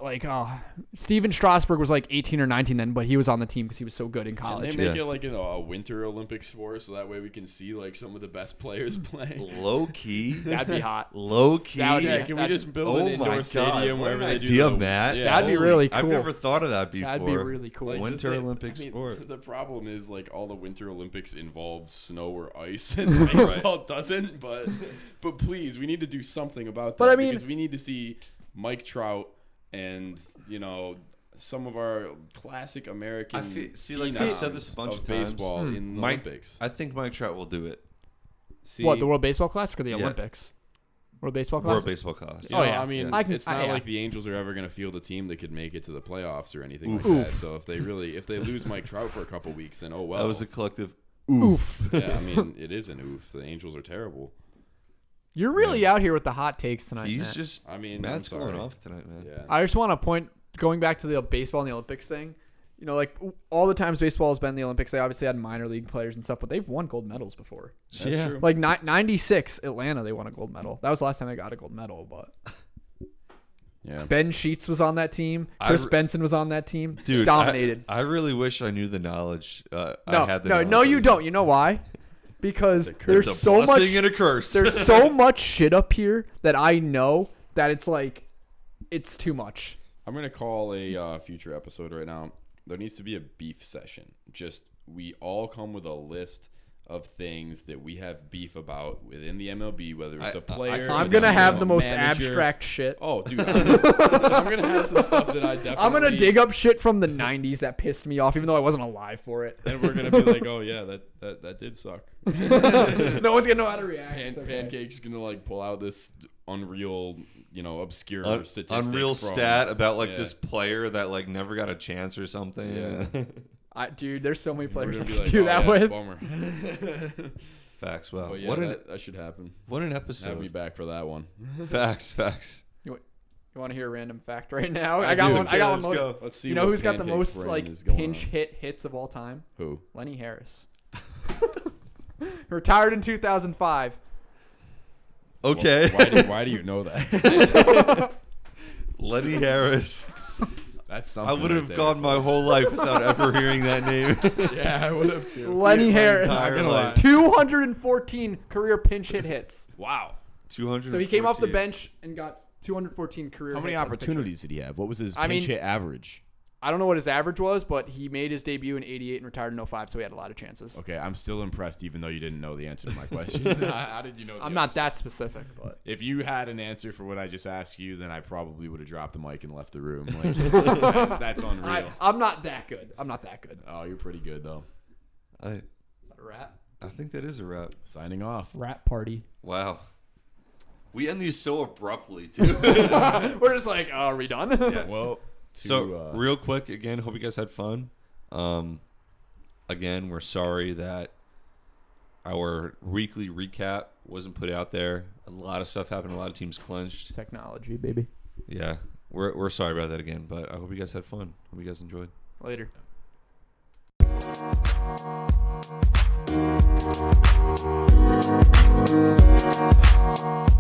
like uh, Stephen Strasburg was like 18 or 19 then, but he was on the team because he was so good in Can college. they make Yeah. it like an, a winter Olympics for us so that way we can see like some of the best players play? Low key. That'd be hot. Low key. That would Yeah, can we just build oh an my indoor god. stadium what wherever an they do idea, the, Matt. Yeah. That'd be Holy- really I've never thought of that before. That'd be really cool. Like, Winter the- Olympic I mean, sport. The problem is like all the Winter Olympics involve snow or ice, and baseball doesn't. But but please, we need to do something about that. But I mean- because we need to see Mike Trout and you know some of our classic American. I feel- see, like, I've said this a bunch of of times. baseball Hmm. in the Mike- Olympics. I think Mike Trout will do it. See, what the World Baseball Classic or the Yeah. Olympics? World Baseball Classic. World Baseball Class. You Oh, know, yeah. I mean, Yeah. I can- it's I- not yeah. like the Angels are ever going to field a team that could make it to the playoffs or anything Oof. like that. So if they really, if they lose Mike Trout for a couple weeks, then oh well. That was a collective. Oof. yeah, I mean, it is an oof. The Angels are terrible. You're really out here with the hot takes tonight. He's Matt. just. I mean, Matt's I'm going off tonight, man. Yeah. I just want to point going back to the baseball and the Olympics thing. You know, like all the times baseball has been in the Olympics, they obviously had minor league players and stuff, but they've won gold medals before. That's Yeah. true. Like ni- 96 Atlanta, they won a gold medal. That was the last time they got a gold medal, but yeah. Ben Sheets was on that team. I Chris re- Benson was on that team. Dude, dominated. I, I really wish I knew the knowledge. Uh, no, I had the no, knowledge no, that you don't. You know why? Because there's so much and a curse. there's so much shit up here that I know that it's like it's too much. I'm gonna call a uh, future episode right now. There needs to be a beef session. Just we all come with a list of things that we have beef about within the MLB, whether it's I- a I- player. I- I'm gonna a have the most manager. abstract shit. Oh, dude, I'm, I'm gonna have some stuff that I definitely. I'm gonna dig up shit from the '90s that pissed me off, even though I wasn't alive for it. and we're gonna be like, oh yeah, that that, that did suck. no one's gonna know how to react. Pan, okay. Pancake's gonna like pull out this unreal, you know, obscure Un- statistic. unreal from- stat about like yeah. this player that like never got a chance or something. Yeah. I, dude, there's so many players I gonna could be do like, that oh, yeah, with. Bummer. facts. Wow. But yeah, what an that, that should happen. what an episode. Have me back for that one. Facts. Facts. You want to hear a random fact right now? I, I got do. one. I got let's one. go. Let's see. You know who's got the most like pinch on. hit hits of all time? Who? Lenny Harris. Retired in 2005. Okay. Why do, why do you know that? Lenny Harris. That's I something. would right have there, gone my folks. whole life without ever hearing that name. Yeah, I would have too. Lenny my Harris. entire Not gonna 214 career pinch hit hits. Wow. Two hundred. So he came off the bench and got 214 career How many hits as a pitcher. opportunities did he have? What was his I pinch mean- hit average? I don't know what his average was, but he made his debut in 88 and retired in 05, so he had a lot of chances. Okay, I'm still impressed, even though you didn't know the answer to my question. how, how did you know? the I'm not answer? that specific, but If you had an answer for what I just asked you, then I probably would have dropped the mic and left the room. Like, that- that's unreal. I, I'm not that good. I'm not that good. oh, you're pretty good though. I Is that a rat? I think that is a wrap. Signing off. Rat party. Wow. We end these so abruptly too. We're just like, oh, are we done? Well, to, so uh, real quick again hope you guys had fun. Um, again we're sorry that our weekly recap wasn't put out there. A lot of stuff happened a lot of teams clinched. technology baby. Yeah we're, we're sorry about that again but i hope you guys had fun. Hope you guys enjoyed. Later. Yeah.